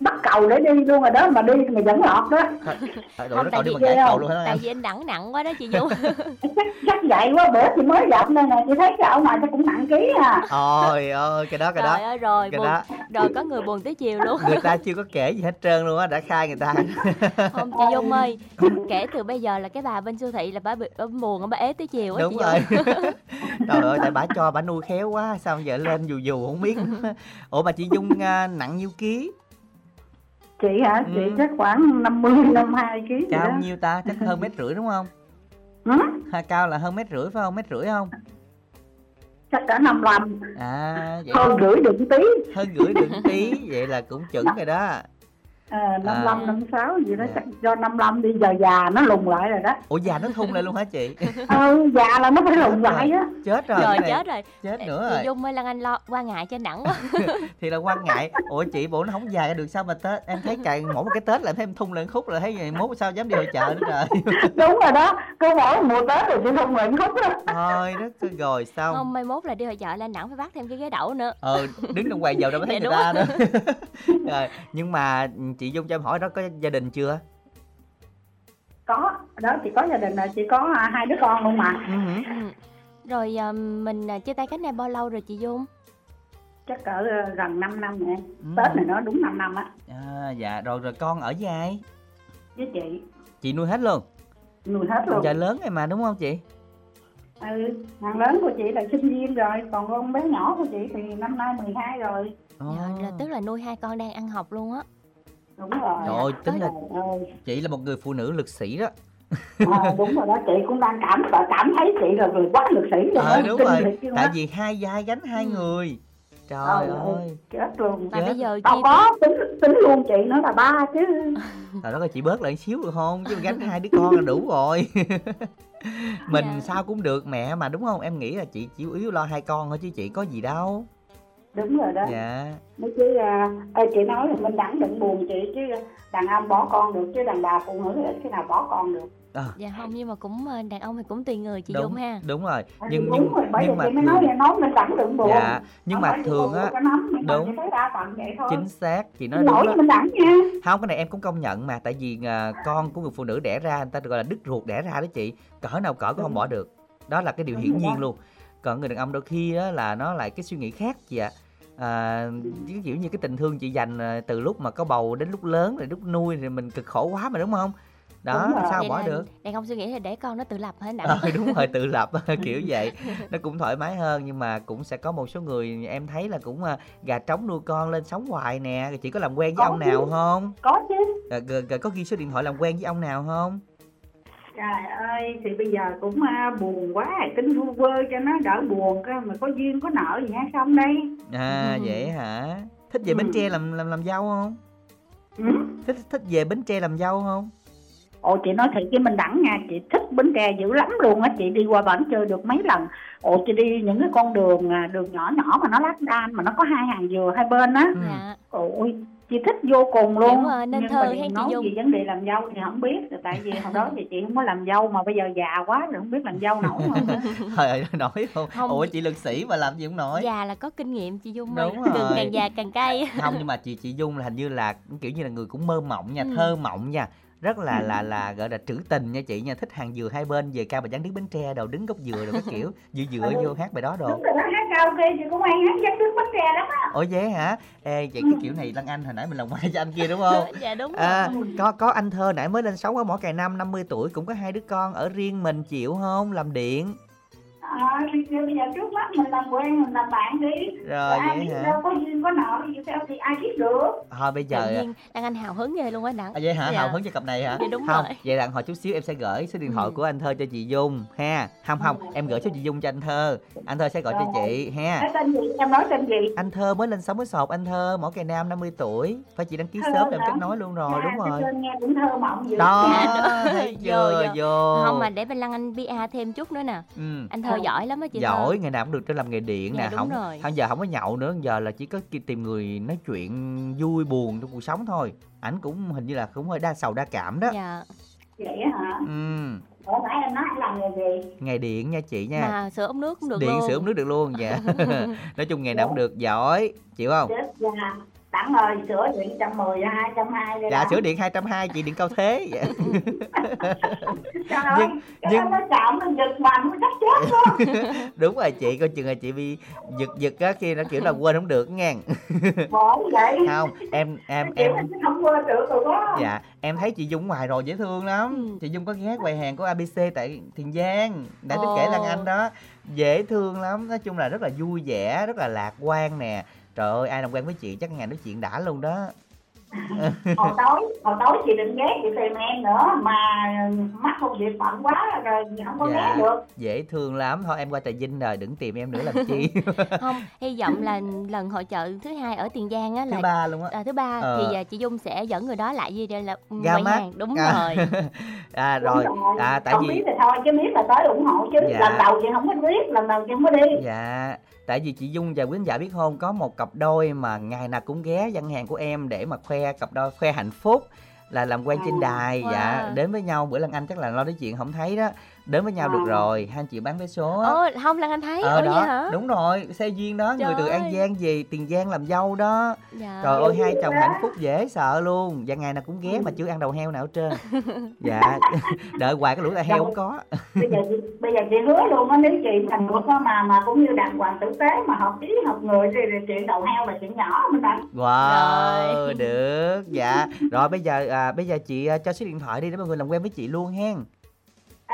bắt cầu để đi luôn rồi đó mà đi mà vẫn lọt đó. Thôi, rồi Không, nó tại còn đi nhảy ghê cầu luôn tại vì anh đẳng nặng quá đó chị dung chắc, chắc vậy quá bữa chị mới gặp nên là chị thấy cái ông này nó cũng nặng ký à. Ôi ơi cái đó cái trời đó ơi rồi cái buồn đó. rồi có người buồn tới chiều luôn. Người ta chưa có kể gì hết trơn luôn á đã khai người ta. Không chị dung ơi kể từ bây giờ là cái bà bên siêu thị là bà bị bà buồn bà ế tới chiều á đúng chị rồi. Dung trời ơi tại bà cho bà nuôi khéo quá sao giờ lên dù dù không biết. Ủa mà chị dung à, nặng nhiêu ký chị hả? Chị Ừ. chắc khoảng 50 52 kg cao đó. nhiêu ta? Chắc hơn mét rưỡi đúng không? Ừ? ha cao là hơn mét rưỡi phải không? Mét rưỡi không? Chắc cả 55 à vậy hơn rưỡi đựng tí. Hơn rưỡi đừng tí vậy là cũng chuẩn rồi đó à, 55 56 gì đó Dạ. chắc do 55 đi giờ già nó lùng lại rồi đó. Ủa già nó thun lại luôn hả chị? Ừ già là nó phải lùng lại á. Chết rồi rồi. Này chết rồi. Chết nữa chị rồi. Dung ơi lan anh lo quan ngại cho nặng quá. Thì là quan ngại. Ủa chị bộ nó không dài ra được sao mà tết em thấy càng mỗi một cái tết là em thấy em thun lên khúc rồi thấy vậy mốt sao dám đi hội chợ nữa trời. Đúng rồi đó cứ mỗi mùa tết rồi chị không nguyện khúc đó thôi đó rồi xong. Không mai mốt là đi hội chợ là nặng phải bắt thêm cái ghế đậu nữa. Ờ đứng trong quầy dầu đâu mới thấy người đúng ta nữa. Rồi nhưng mà chị dung cho em hỏi đó có gia đình chưa? Có đó chị có gia đình là chị có à, hai đứa con luôn mà. Ừ. Ừ. rồi à, mình à, chia tay cách này bao lâu rồi chị dung? Chắc cỡ ờ, gần 5 năm nè Ừ. tết này nó đúng 5 năm á. À, dạ rồi rồi con ở với ai? Với chị. Chị nuôi hết luôn? Nuôi hết con luôn. Trai lớn này mà đúng không chị? Ừ thằng lớn của chị là sinh viên rồi còn con bé nhỏ của chị thì năm nay 12 rồi. Ồ. Dạ, là tức là nuôi hai con đang ăn học luôn á đúng rồi Trời ơi, tính là ơi. chị là một người phụ nữ lực sĩ đó. À, đúng rồi đó chị cũng đang cảm cảm thấy chị là người quá lực sĩ rồi đó, đúng rồi. tại á. vì hai vai gánh hai Ừ. người. Trời Trời ơi chết luôn. Mà Chết. bây giờ tao có tính tính luôn chị nữa là ba chứ. Trời đó là chị bớt lại xíu được không? Chứ gánh hai đứa con là đủ rồi. Mình Dạ. sao cũng được mẹ mà đúng không? Em nghĩ là chị chỉ yếu lo hai con thôi chứ chị có gì đâu đúng rồi đó. Dạ. Nói chứ à, ê, chị nói là mình đẳng đừng buồn chị chứ đàn ông bỏ con được chứ đàn bà phụ nữ thì ít khi nào bỏ con được. Dạ không nhưng mà cũng à, đàn ông thì cũng tùy người chị đúng dung ha. đúng rồi. À, nhưng đúng nhưng rồi bởi nhưng mà chị mới nói thường vậy nói mình đẳng đừng buồn. Dạ nhưng mà thường á đúng. chính xác chị nói đúng lỗi mình đẳng nha. Không cái này em cũng công nhận mà tại vì à, con của người phụ nữ đẻ ra người ta được gọi là đứt ruột đẻ ra đó chị. Cỡ nào cỡ cũng không bỏ được. Đó là cái điều Đúng hiển nhiên luôn. Còn người đàn ông đôi khi á, là nó lại cái suy nghĩ khác chị ạ. à, cái kiểu như cái tình thương chị dành à, từ lúc mà có bầu đến lúc lớn rồi lúc nuôi thì mình cực khổ quá mà đúng không? Đó Đúng rồi. sao Vậy bỏ là được? đàn ông suy nghĩ là để con nó tự lập hả nặng ờ đúng rồi tự lập kiểu vậy. Nó cũng thoải mái hơn nhưng mà cũng sẽ có một số người em thấy là cũng à, gà trống nuôi con lên sống hoài nè. Chị có làm quen với Có ông chứ. nào không? Có chứ. Rồi có ghi số điện thoại làm quen với ông nào không trời ơi thì bây giờ cũng à, buồn quá. Tính vu vơ cho nó đỡ buồn cơ mà có duyên có nợ gì hay không đây à Ừ. vậy hả? Thích về Ừ. bến tre làm làm làm dâu không? Ừ? thích thích về bến tre làm dâu không? Ồ chị nói thiệt với mình đẳng nha. Chị thích bến tre dữ lắm luôn á. Chị đi qua bển chơi được mấy lần. Ồ chị đi những cái con đường à, đường nhỏ nhỏ mà nó lát đan mà nó có hai hàng dừa hai bên á. Ừ. dạ. Ôi chị thích vô cùng luôn Kiểu, à, nên nhưng thơ mà hen chị nói Dung. gì vấn đề làm dâu thì không biết tại vì hồi đó thì chị không có làm dâu mà bây giờ già quá rồi không biết làm dâu nổi không nữa. trời ơi nổi không Không. ủa chị lực sĩ mà làm gì cũng nổi già là có kinh nghiệm chị dung ơi Đúng Gừng rồi. càng già càng cay không nhưng mà chị chị dung là hình như là kiểu như là người cũng mơ mộng nha Ừ. thơ mộng nha rất là là là gọi là trữ tình nha chị nha. Thích hàng dừa hai bên về cao bà dán đứng bến tre đầu đứng gốc dừa rồi các kiểu. Dựa dựa Ừ. vô hát bài đó rồi hát karaoke chị cũng hay hát chắc nước bánh tre lắm á. Ủa vậy hả? Ê vậy cái kiểu này lăng anh hồi nãy mình làm mai cho anh kia đúng không? Dạ đúng À, rồi. có có anh thơ nãy mới lên sống ở mỏ cày năm 50 tuổi cũng có hai đứa con ở riêng mình chịu không? Làm điện à, bây giờ trước mắt mình làm quen mình làm bạn đi. Rồi ai vậy biết hả? đâu có duyên có nợ gì sao thì ai biết được. Thôi bây tự giờ nhiên đang anh hào hứng ghê luôn á đặng. À, vậy hả? Dạ. hào hứng cho cặp này hả? Dạ, đúng không rồi. vậy là hồi chút xíu em sẽ gửi số điện thoại Ừ. của anh thơ cho chị dung ha. Không không em gửi số chị dung cho anh thơ. Anh thơ sẽ gọi cho chị ha. Tên gì? Em nói tên gì? Anh thơ mới lên sống với sột anh thơ mỏ cày nam 50 tuổi. Phải chị đăng ký sớm để em kết nối luôn rồi À, đúng rồi. nghe cũng thơ mộng dữ đó Dạ, thấy Vô, chưa? vô. vô. Không mà để bên lăng anh pa thêm chút nữa nè. Ừ. anh thơ giỏi lắm á chị giỏi Thơ. ngày nào cũng được trên làm nghề điện Dạ, nè không rồi. không giờ không có nhậu nữa giờ là chỉ có tìm người nói chuyện vui buồn trong cuộc sống thôi. Ảnh cũng hình như là cũng hơi đa sầu đa cảm đó. Dạ. vậy hả? Ừ ủa phải em nói anh làm nghề gì? Nghề điện nha chị nha. Mà sửa ống nước cũng được điện luôn. sửa ống nước được luôn dạ. Nói chung nghề nào cũng được giỏi chịu không? Dạ đặng ơi sửa điện trăm mười hai trăm hai đây dạ Đặng. sửa điện 220 chị điện cao thế. Dạ. trời ơi nhưng- cái nhưng- đó nó chạm nó giật mạnh nó chắc chết luôn. Đúng rồi chị coi chừng là chị bị giật giật á khi nó kiểu là quên không được nha bởi vậy. Không em em em không quên được rồi đó. Dạ em thấy chị dung ngoài rồi dễ thương lắm. Ừ. chị dung có ghé quầy hàng của abc tại tiền giang đã tới kể lan anh đó. Dễ thương lắm nói chung là rất là vui vẻ rất là lạc quan nè trời ơi ai làm quen với chị chắc ngày nói chuyện đã luôn đó. Hồi tối hồi tối chị định ghé chị tìm em nữa mà mắt công việc bận quá rồi không có Dạ. ghé được. dễ thương lắm. Thôi em qua trà vinh rồi đừng tìm em nữa làm chi. Không, hy vọng là lần hội chợ thứ hai ở Tiền Giang á là thứ ba luôn á. À, thứ ba Ờ. thì à, chị Dung sẽ dẫn người đó lại gì đây là Ra quầy mắt. hàng. Đúng À. rồi. À Đúng rồi. À tại không vì biết thì thôi chứ biết là tới ủng hộ chứ. Dạ. lần đầu chị không có biết lần đầu chị không có đi. Dạ tại vì chị dung và quý giả biết không có một cặp đôi mà ngày nào cũng ghé gian hàng của em để mà khoe cặp đôi khoe hạnh phúc là làm quen trên đài dạ wow. đến với nhau bữa lần anh chắc là lo nói chuyện không thấy đó đến với nhau được À. rồi hai anh chị bán vé số á Ồ, không Lan Anh thấy ờ ở vậy đó hả đúng rồi xe duyên đó người từ Trời an giang về tiền giang làm dâu đó dạ. trời ơi hai chồng hạnh phúc dễ sợ luôn và ngày nào cũng ghé mà chưa ăn đầu heo nào hết trơn dạ đợi hoài cái lũ tai heo không có bây giờ chị, bây giờ chị hứa luôn á nếu chị thành được mà mà cũng như đàng hoàng tử tế mà học trí học người thì, thì chuyện đầu heo là chuyện nhỏ mình đặng Wow, Rồi. được. Dạ. Rồi bây giờ à, bây giờ chị à, cho số điện thoại đi để mọi người làm quen với chị luôn hen.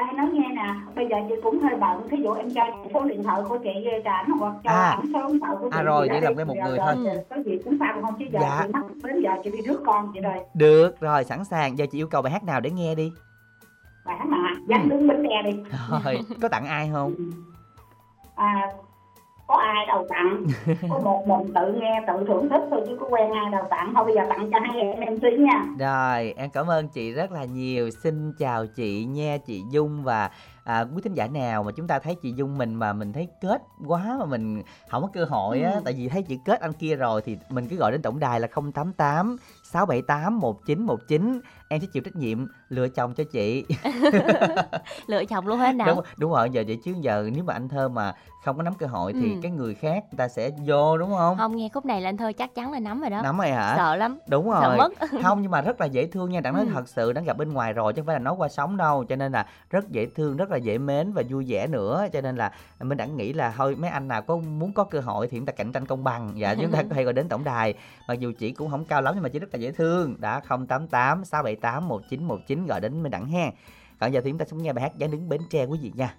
Ai nói nghe nè bây giờ chị cũng hơi bận thí dụ em cho số điện thoại của chị cho ảnh hoặc cho À. số điện thoại của chị À, rồi, làm đi. quen một người thôi. có gì cũng sao không chứ giờ Dạ. chị mắc đến giờ chị đi rước con chị rồi Được, rồi sẵn sàng. Giờ chị yêu cầu bài hát nào để nghe đi. bà mà dắt đứng bánh đe đi Rồi, có tặng ai không? à có ai đâu tặng? Có một mình tự nghe tự thưởng thức thôi chứ có quen ai đâu tặng. Thôi bây giờ tặng cho hai em MC nha. Rồi, em cảm ơn chị rất là nhiều. Xin chào chị nha, chị Dung và à, quý thính giả nào mà chúng ta thấy chị Dung mình mà mình thấy kết quá mà mình không có cơ hội á, tại vì thấy chị kết anh kia rồi thì mình cứ gọi đến tổng đài là 088 678 1919 em sẽ chịu trách nhiệm lựa chồng cho chị. Lựa chồng luôn hả nào đúng đúng rồi giờ vậy chứ giờ nếu mà anh thơ mà không có nắm cơ hội thì Ừ. cái người khác người ta sẽ vô đúng không? Không nghe khúc này là anh thơ chắc chắn là nắm rồi đó. Nắm rồi hả? Sợ lắm. Đúng sợ rồi. mất. Không nhưng mà rất là dễ thương nha đặng nói Ừ. thật sự đã gặp bên ngoài rồi chứ không phải là nói qua sóng đâu cho nên là rất dễ thương rất là dễ mến và vui vẻ nữa. Cho nên là mình đã nghĩ là thôi mấy anh nào có muốn có cơ hội thì chúng ta cạnh tranh công bằng. Dạ chúng ta có thể gọi đến tổng đài. Mặc dù chị cũng không cao lắm nhưng mà chị rất là dễ thương. Đã 088 678 1919 gọi đến mình đẳng ha. Còn giờ thì chúng ta sẽ nghe bài hát giá đứng bến tre quý vị nha.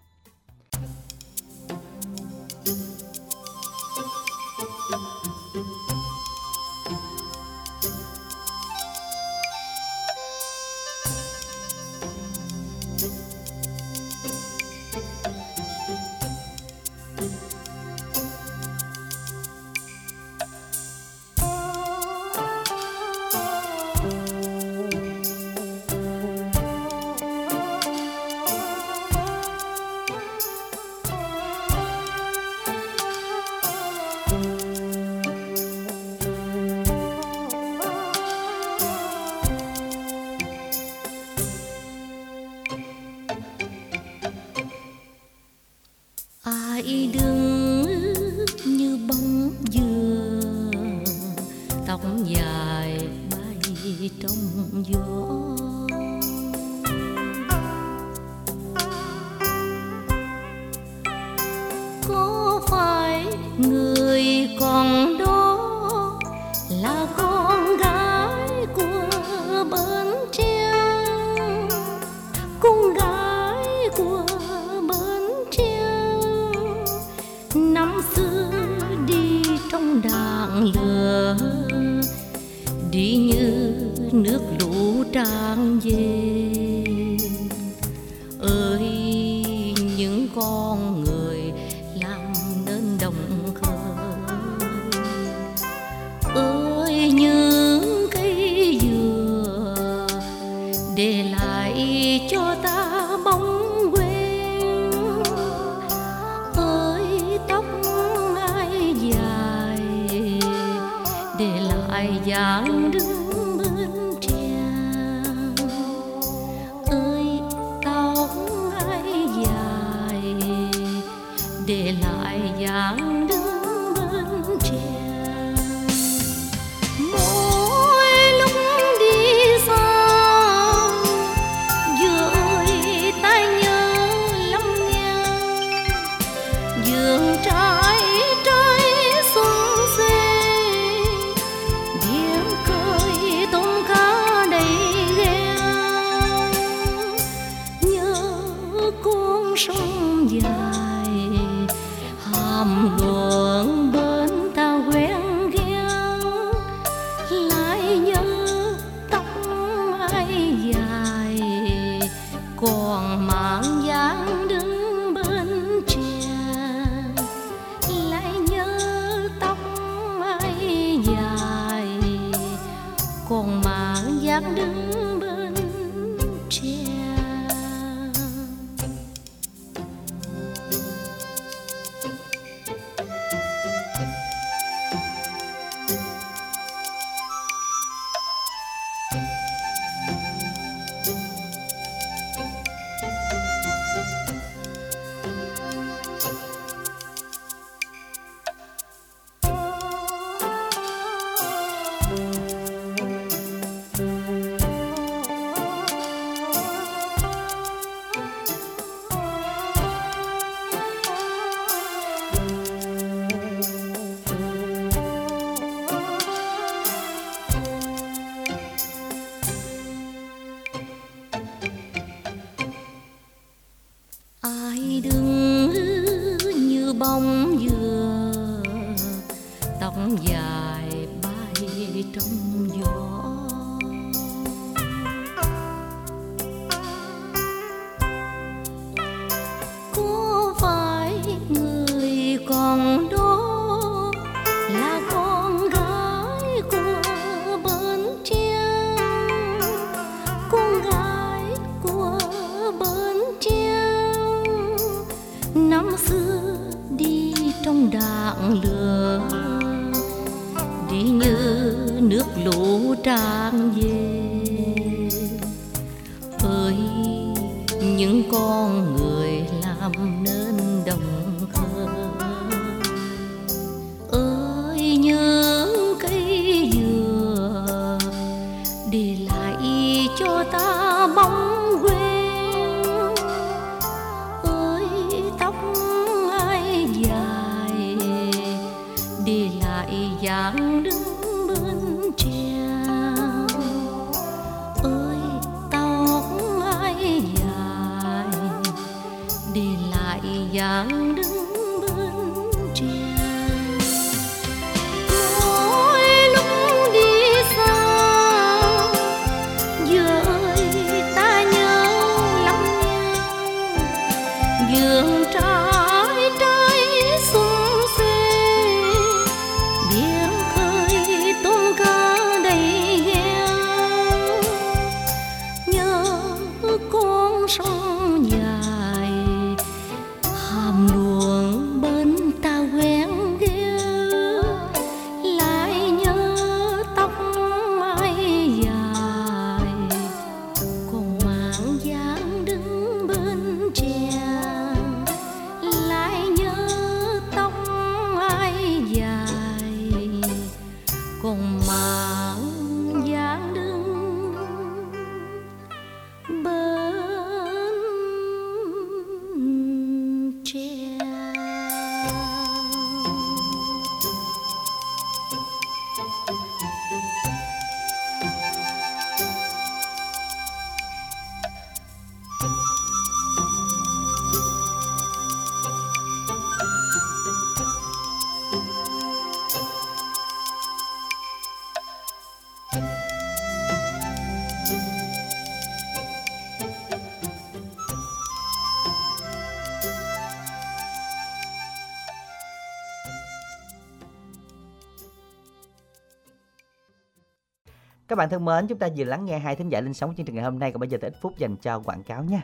Ai đứng như bóng dừa tóc dài bay trong gió. Tràn về. Các bạn thân mến, chúng ta vừa lắng nghe hai thính giả lên sóng chương trình ngày hôm nay. Còn bây giờ thì ít phút dành cho quảng cáo nha.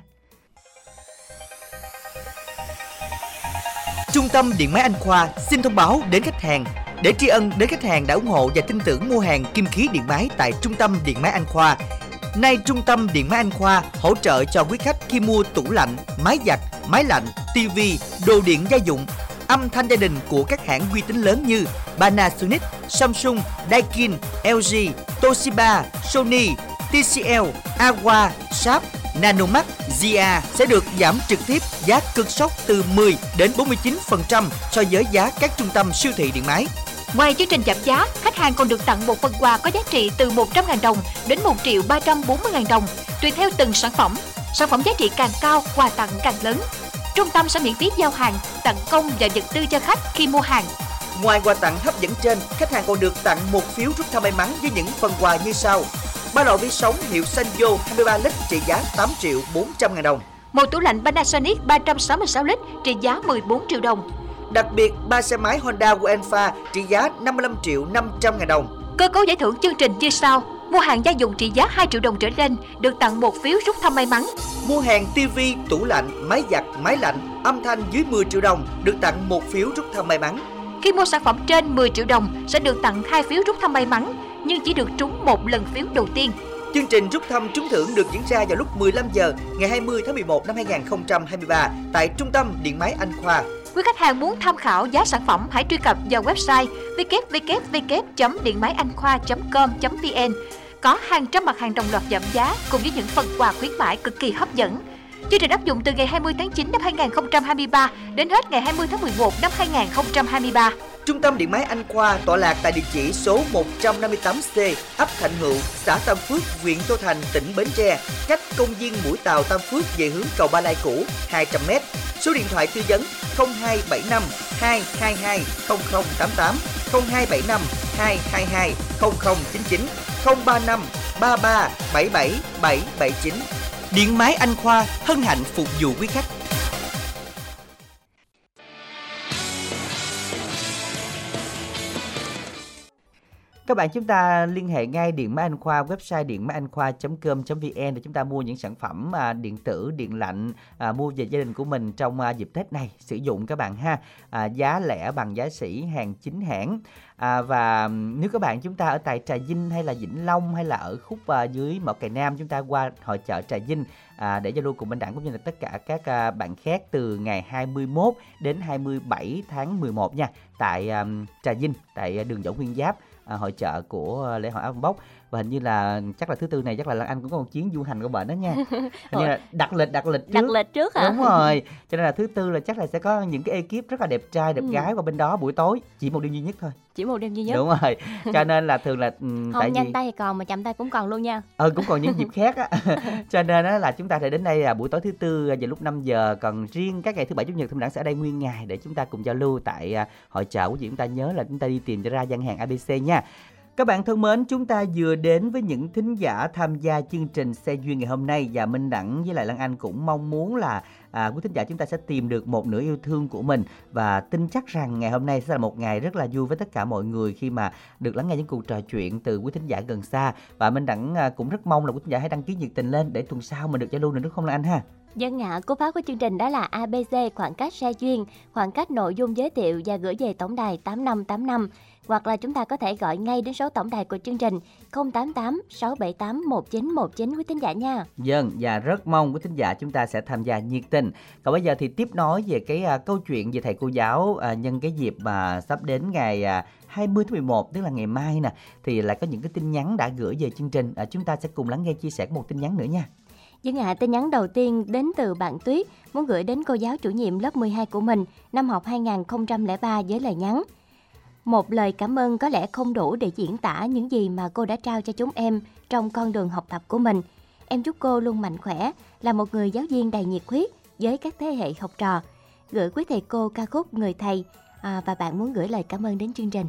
Trung tâm Điện máy Anh Khoa xin thông báo đến khách hàng Để tri ân đến khách hàng đã ủng hộ và tin tưởng mua hàng kim khí điện máy tại Trung tâm Điện máy Anh Khoa. Nay Trung tâm Điện máy Anh Khoa hỗ trợ cho quý khách khi mua tủ lạnh, máy giặt, máy lạnh, tivi, đồ điện gia dụng, âm thanh gia đình của các hãng uy tín lớn như Panasonic, Samsung, Daikin, LG, Toshiba, Sony, TCL, Awa, Sharp, Nanomax, Zia sẽ được giảm trực tiếp giá cực sốc từ 10 đến 49% so với giá các trung tâm siêu thị điện máy. Ngoài chương trình giảm giá, khách hàng còn được tặng một phần quà có giá trị từ 100.000 đồng đến 1 triệu 340.000 đồng, tùy theo từng sản phẩm. Sản phẩm giá trị càng cao, quà tặng càng lớn. Trung tâm sẽ miễn phí giao hàng, tặng công và vật tư cho khách khi mua hàng. Ngoài quà tặng hấp dẫn trên, khách hàng còn được tặng một phiếu rút thăm may mắn với những phần quà như sau. Ba lọ vi sóng hiệu Sanyo 23 lít trị giá 8 triệu 400 ngàn đồng. Một tủ lạnh Panasonic 366 lít trị giá 14 triệu đồng. Đặc biệt, ba xe máy Honda Wainfa trị giá 55 triệu 500 ngàn đồng. Cơ cấu giải thưởng chương trình như sau. Mua hàng gia dụng trị giá 2 triệu đồng trở lên được tặng một phiếu rút thăm may mắn. Mua hàng TV, tủ lạnh, máy giặt, máy lạnh, âm thanh dưới 10 triệu đồng được tặng một phiếu rút thăm may mắn. Khi mua sản phẩm trên 10 triệu đồng sẽ được tặng hai phiếu rút thăm may mắn nhưng chỉ được trúng một lần phiếu đầu tiên. Chương trình rút thăm trúng thưởng được diễn ra vào lúc 15 giờ ngày 20 tháng 11 năm 2023 tại Trung tâm Điện máy Anh Khoa. Quý khách hàng muốn tham khảo giá sản phẩm hãy truy cập vào website www.điện máy anh khoa.com.vn. Có hàng trăm mặt hàng đồng loạt giảm giá cùng với những phần quà khuyến mãi cực kỳ hấp dẫn. Chương trình áp dụng từ ngày 20 tháng 9 năm 2023 đến hết ngày 20 tháng 11 năm 2023. Trung tâm Điện máy Anh Khoa tọa lạc tại địa chỉ số 158C, ấp Thạnh Hữu, xã Tam Phước, huyện Châu Thành, tỉnh Bến Tre, cách công viên Mũi Tàu Tam Phước về hướng cầu Ba Lai cũ 200m. Số điện thoại tư vấn 0275 222 0088, 0275 222 0099, 035 33 77 779. Điện máy Anh Khoa hân hạnh phục vụ quý khách. Các bạn chúng ta liên hệ ngay Điện Máy Anh Khoa, website điện máy anh khoa.com.vn để chúng ta mua những sản phẩm à, điện tử, điện lạnh à, mua về gia đình của mình trong à, dịp Tết này sử dụng các bạn ha. À, giá lẻ bằng giá sỉ, hàng chính hãng. À, và nếu các bạn chúng ta ở tại Trà Vinh hay là Vĩnh Long hay là ở khúc à, dưới Mỏ Cày Nam chúng ta qua hội chợ Trà Vinh à, để giao lưu cùng bên đảng cũng như là tất cả các à, bạn khác từ ngày 21 đến 27 tháng 11 nha tại à, Trà Vinh tại à, đường Võ Nguyên Giáp à, hội trợ của à, lễ hội áo bốc và hình như là chắc là thứ tư này chắc là Lan Anh cũng có một chuyến du hành của bệnh đó nha. Hình như là đặt lịch đặt lịch trước. đặt lịch trước hả? Đúng rồi. Cho nên là thứ tư là chắc là sẽ có những cái ekip rất là đẹp trai đẹp Ừ. gái qua bên đó buổi tối. Chỉ một đêm duy nhất thôi. Chỉ một đêm duy nhất. Đúng rồi. Cho nên là thường là ừ, tại không nhanh vì tay thì còn mà chậm tay cũng còn luôn nha. Ừ cũng còn những dịp khác á. Cho nên á là chúng ta sẽ đến đây là buổi tối thứ tư vào lúc 5 giờ. Còn riêng các ngày thứ bảy chủ nhật thì mình đảng sẽ ở đây nguyên ngày để chúng ta cùng giao lưu tại à, hội chợ vị chúng ta nhớ là chúng ta đi tìm ra gian hàng ABC nha các bạn thân mến, chúng ta vừa đến với những thính giả tham gia chương trình xe duyên ngày hôm nay. Và Minh Đẳng với lại Lan Anh cũng mong muốn là à, quý thính giả chúng ta sẽ tìm được một nửa yêu thương của mình. Và tin chắc rằng ngày hôm nay sẽ là một ngày rất là vui với tất cả mọi người khi mà được lắng nghe những cuộc trò chuyện từ quý thính giả gần xa. Và Minh Đẳng à, cũng rất mong là quý thính giả hãy đăng ký nhiệt tình lên để tuần sau mình được giao lưu nữa đúng không Lan Anh ha? Dân ạ, cú pháp của chương trình đó là ABC khoảng cách xe duyên, khoảng cách nội dung giới thiệu và gửi về tổng đài 8585 hoặc là chúng ta có thể gọi ngay đến số tổng đài của chương trình 088 678 1919 quý thính giả nha. Dân và rất mong quý thính giả chúng ta sẽ tham gia nhiệt tình. Còn bây giờ thì tiếp nối về cái à, câu chuyện về thầy cô giáo à, nhân cái dịp mà sắp đến ngày à, 20 tháng 11 tức là ngày mai nè thì lại có những cái tin nhắn đã gửi về chương trình. À, chúng ta sẽ cùng lắng nghe chia sẻ một tin nhắn nữa nha. Dân ạ, tin nhắn đầu tiên đến từ bạn Tuyết muốn gửi đến cô giáo chủ nhiệm lớp 12 của mình năm học 2003 với lời nhắn. Một lời cảm ơn có lẽ không đủ để diễn tả những gì mà cô đã trao cho chúng em trong con đường học tập của mình. Em chúc cô luôn mạnh khỏe, là một người giáo viên đầy nhiệt huyết với các thế hệ học trò. Gửi quý thầy cô ca khúc Người Thầy à, và bạn muốn gửi lời cảm ơn đến chương trình.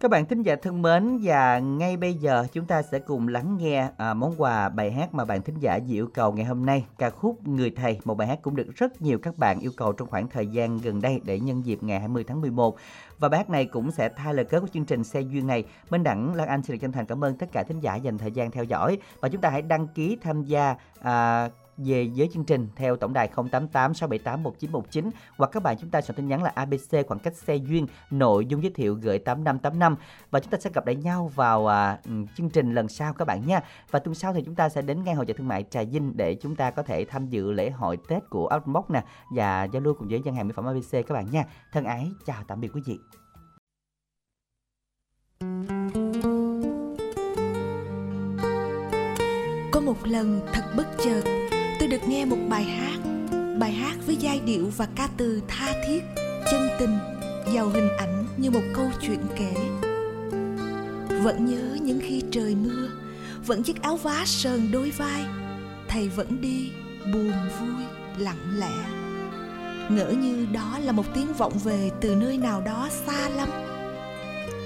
Các bạn thính giả thân mến và ngay bây giờ chúng ta sẽ cùng lắng nghe à, món quà bài hát mà bạn thính giả dị yêu cầu ngày hôm nay. Ca khúc Người Thầy một bài hát cũng được rất nhiều các bạn yêu cầu trong khoảng thời gian gần đây để nhân dịp ngày 20 tháng 11 và bài hát này cũng sẽ thay lời kết của chương trình xe duyên này Minh Đẳng Lan Anh xin được chân thành cảm ơn tất cả thính giả dành thời gian theo dõi. Và chúng ta hãy đăng ký tham gia à, về với chương trình theo tổng đài 088 678 1919 hoặc các bạn chúng ta soạn tin nhắn là ABC khoảng cách xe duyên nội dung giới thiệu gửi 8585 và chúng ta sẽ gặp lại nhau vào à, ừ, chương trình lần sau các bạn nha. Và tuần sau thì chúng ta sẽ đến ngay hội chợ thương mại Trà Vinh để chúng ta có thể tham dự lễ hội Tết của Outmock nè và giao lưu cùng với gian hàng mỹ phẩm ABC các bạn nha. Thân ái chào tạm biệt quý vị. Có một lần thật bất chợt Tôi được nghe một bài hát. Bài hát với giai điệu và ca từ tha thiết Chân tình Giàu hình ảnh như một câu chuyện kể. Vẫn nhớ những khi trời mưa Vẫn chiếc áo vá sờn đôi vai Thầy vẫn đi buồn vui lặng lẽ. Ngỡ như đó là một tiếng vọng về từ nơi nào đó xa lắm.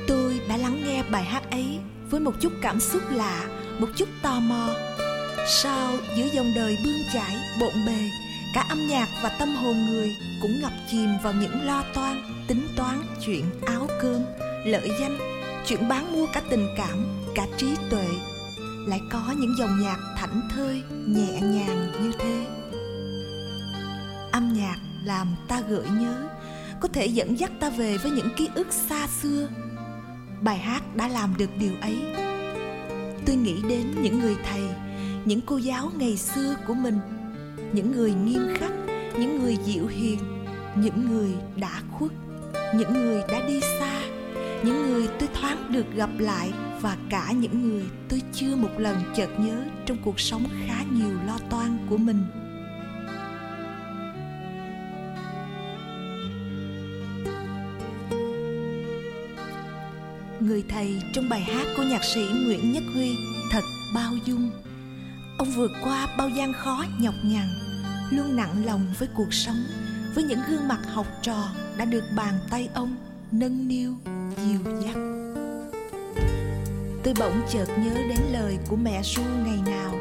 Tôi đã lắng nghe bài hát ấy với một chút cảm xúc lạ, một chút tò mò. Sao giữa dòng đời bươn chải, bộn bề, cả âm nhạc và tâm hồn người cũng ngập chìm vào những lo toan, tính toán chuyện áo cơm, lợi danh, chuyện bán mua cả tình cảm, cả trí tuệ. Lại có những dòng nhạc thảnh thơi, nhẹ nhàng như thế. Âm nhạc làm ta gợi nhớ, có thể dẫn dắt ta về với những ký ức xa xưa bài hát đã làm được điều ấy tôi nghĩ đến những người thầy những cô giáo ngày xưa của mình, những người nghiêm khắc, những người dịu hiền, những người đã khuất, những người đã đi xa, những người tôi thoáng được gặp lại và cả những người tôi chưa một lần chợt nhớ trong cuộc sống khá nhiều lo toan của mình người thầy trong bài hát của nhạc sĩ Nguyễn Nhất Huy, thật bao dung. Ông vượt qua bao gian khó nhọc nhằn, luôn nặng lòng với cuộc sống, với những gương mặt học trò đã được bàn tay ông nâng niu, dìu dắt. Tôi bỗng chợt nhớ đến lời của mẹ ru ngày nào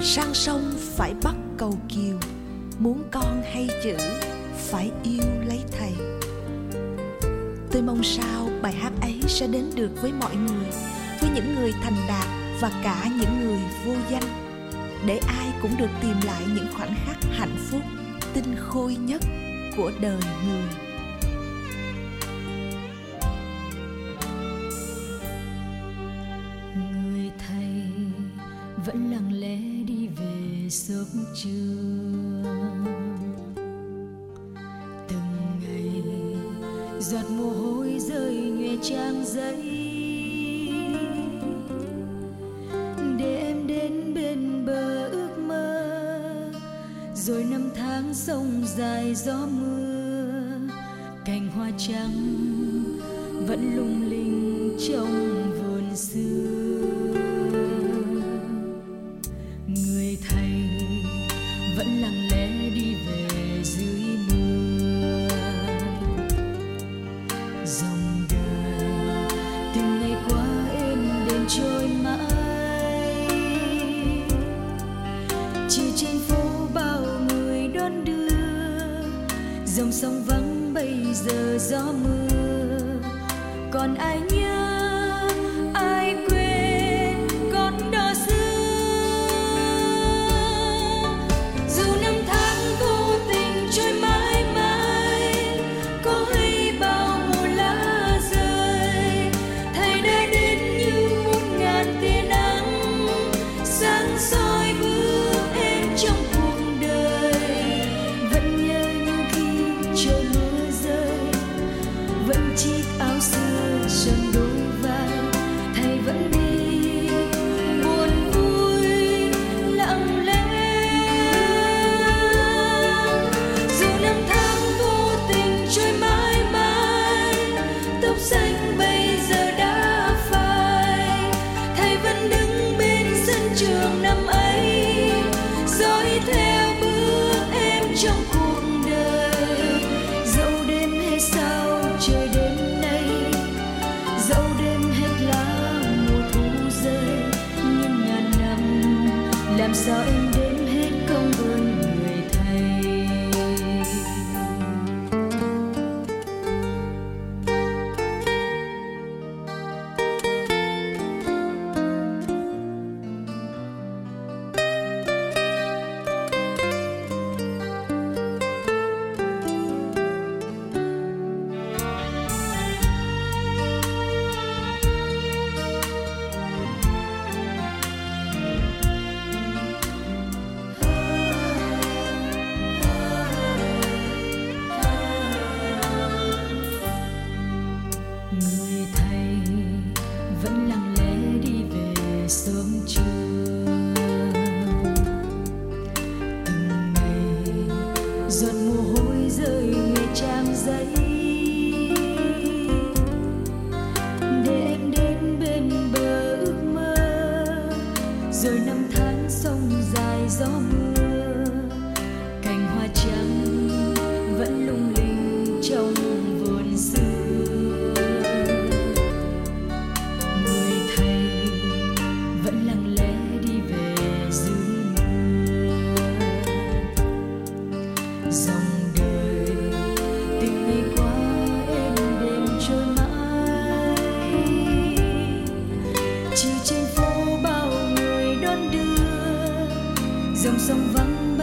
Sang sông phải bắt cầu kiều Muốn con hay chữ phải yêu lấy thầy Tôi mong sao bài hát ấy sẽ đến được với mọi người, với những người thành đạt và cả những người vô danh, để ai cũng được tìm lại những khoảnh khắc hạnh phúc tinh khôi nhất của đời người. Sông dài gió mưa cành hoa trắng vẫn lung linh trong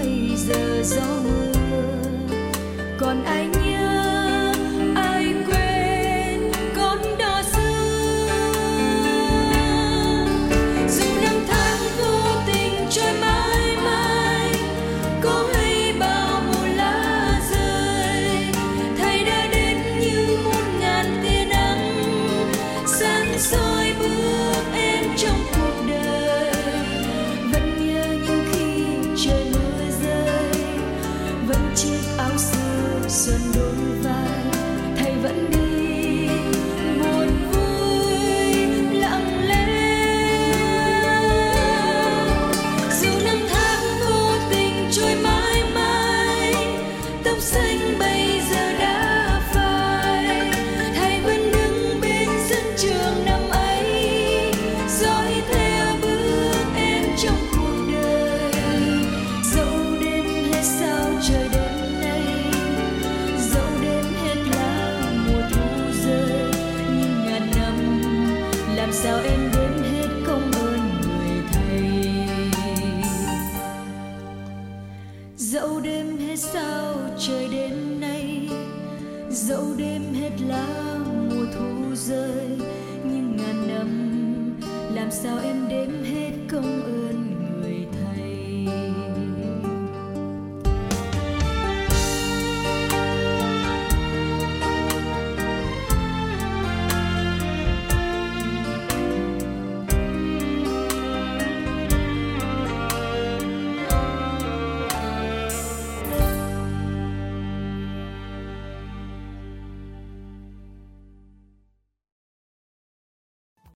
bây giờ gió mưa. Còn anh như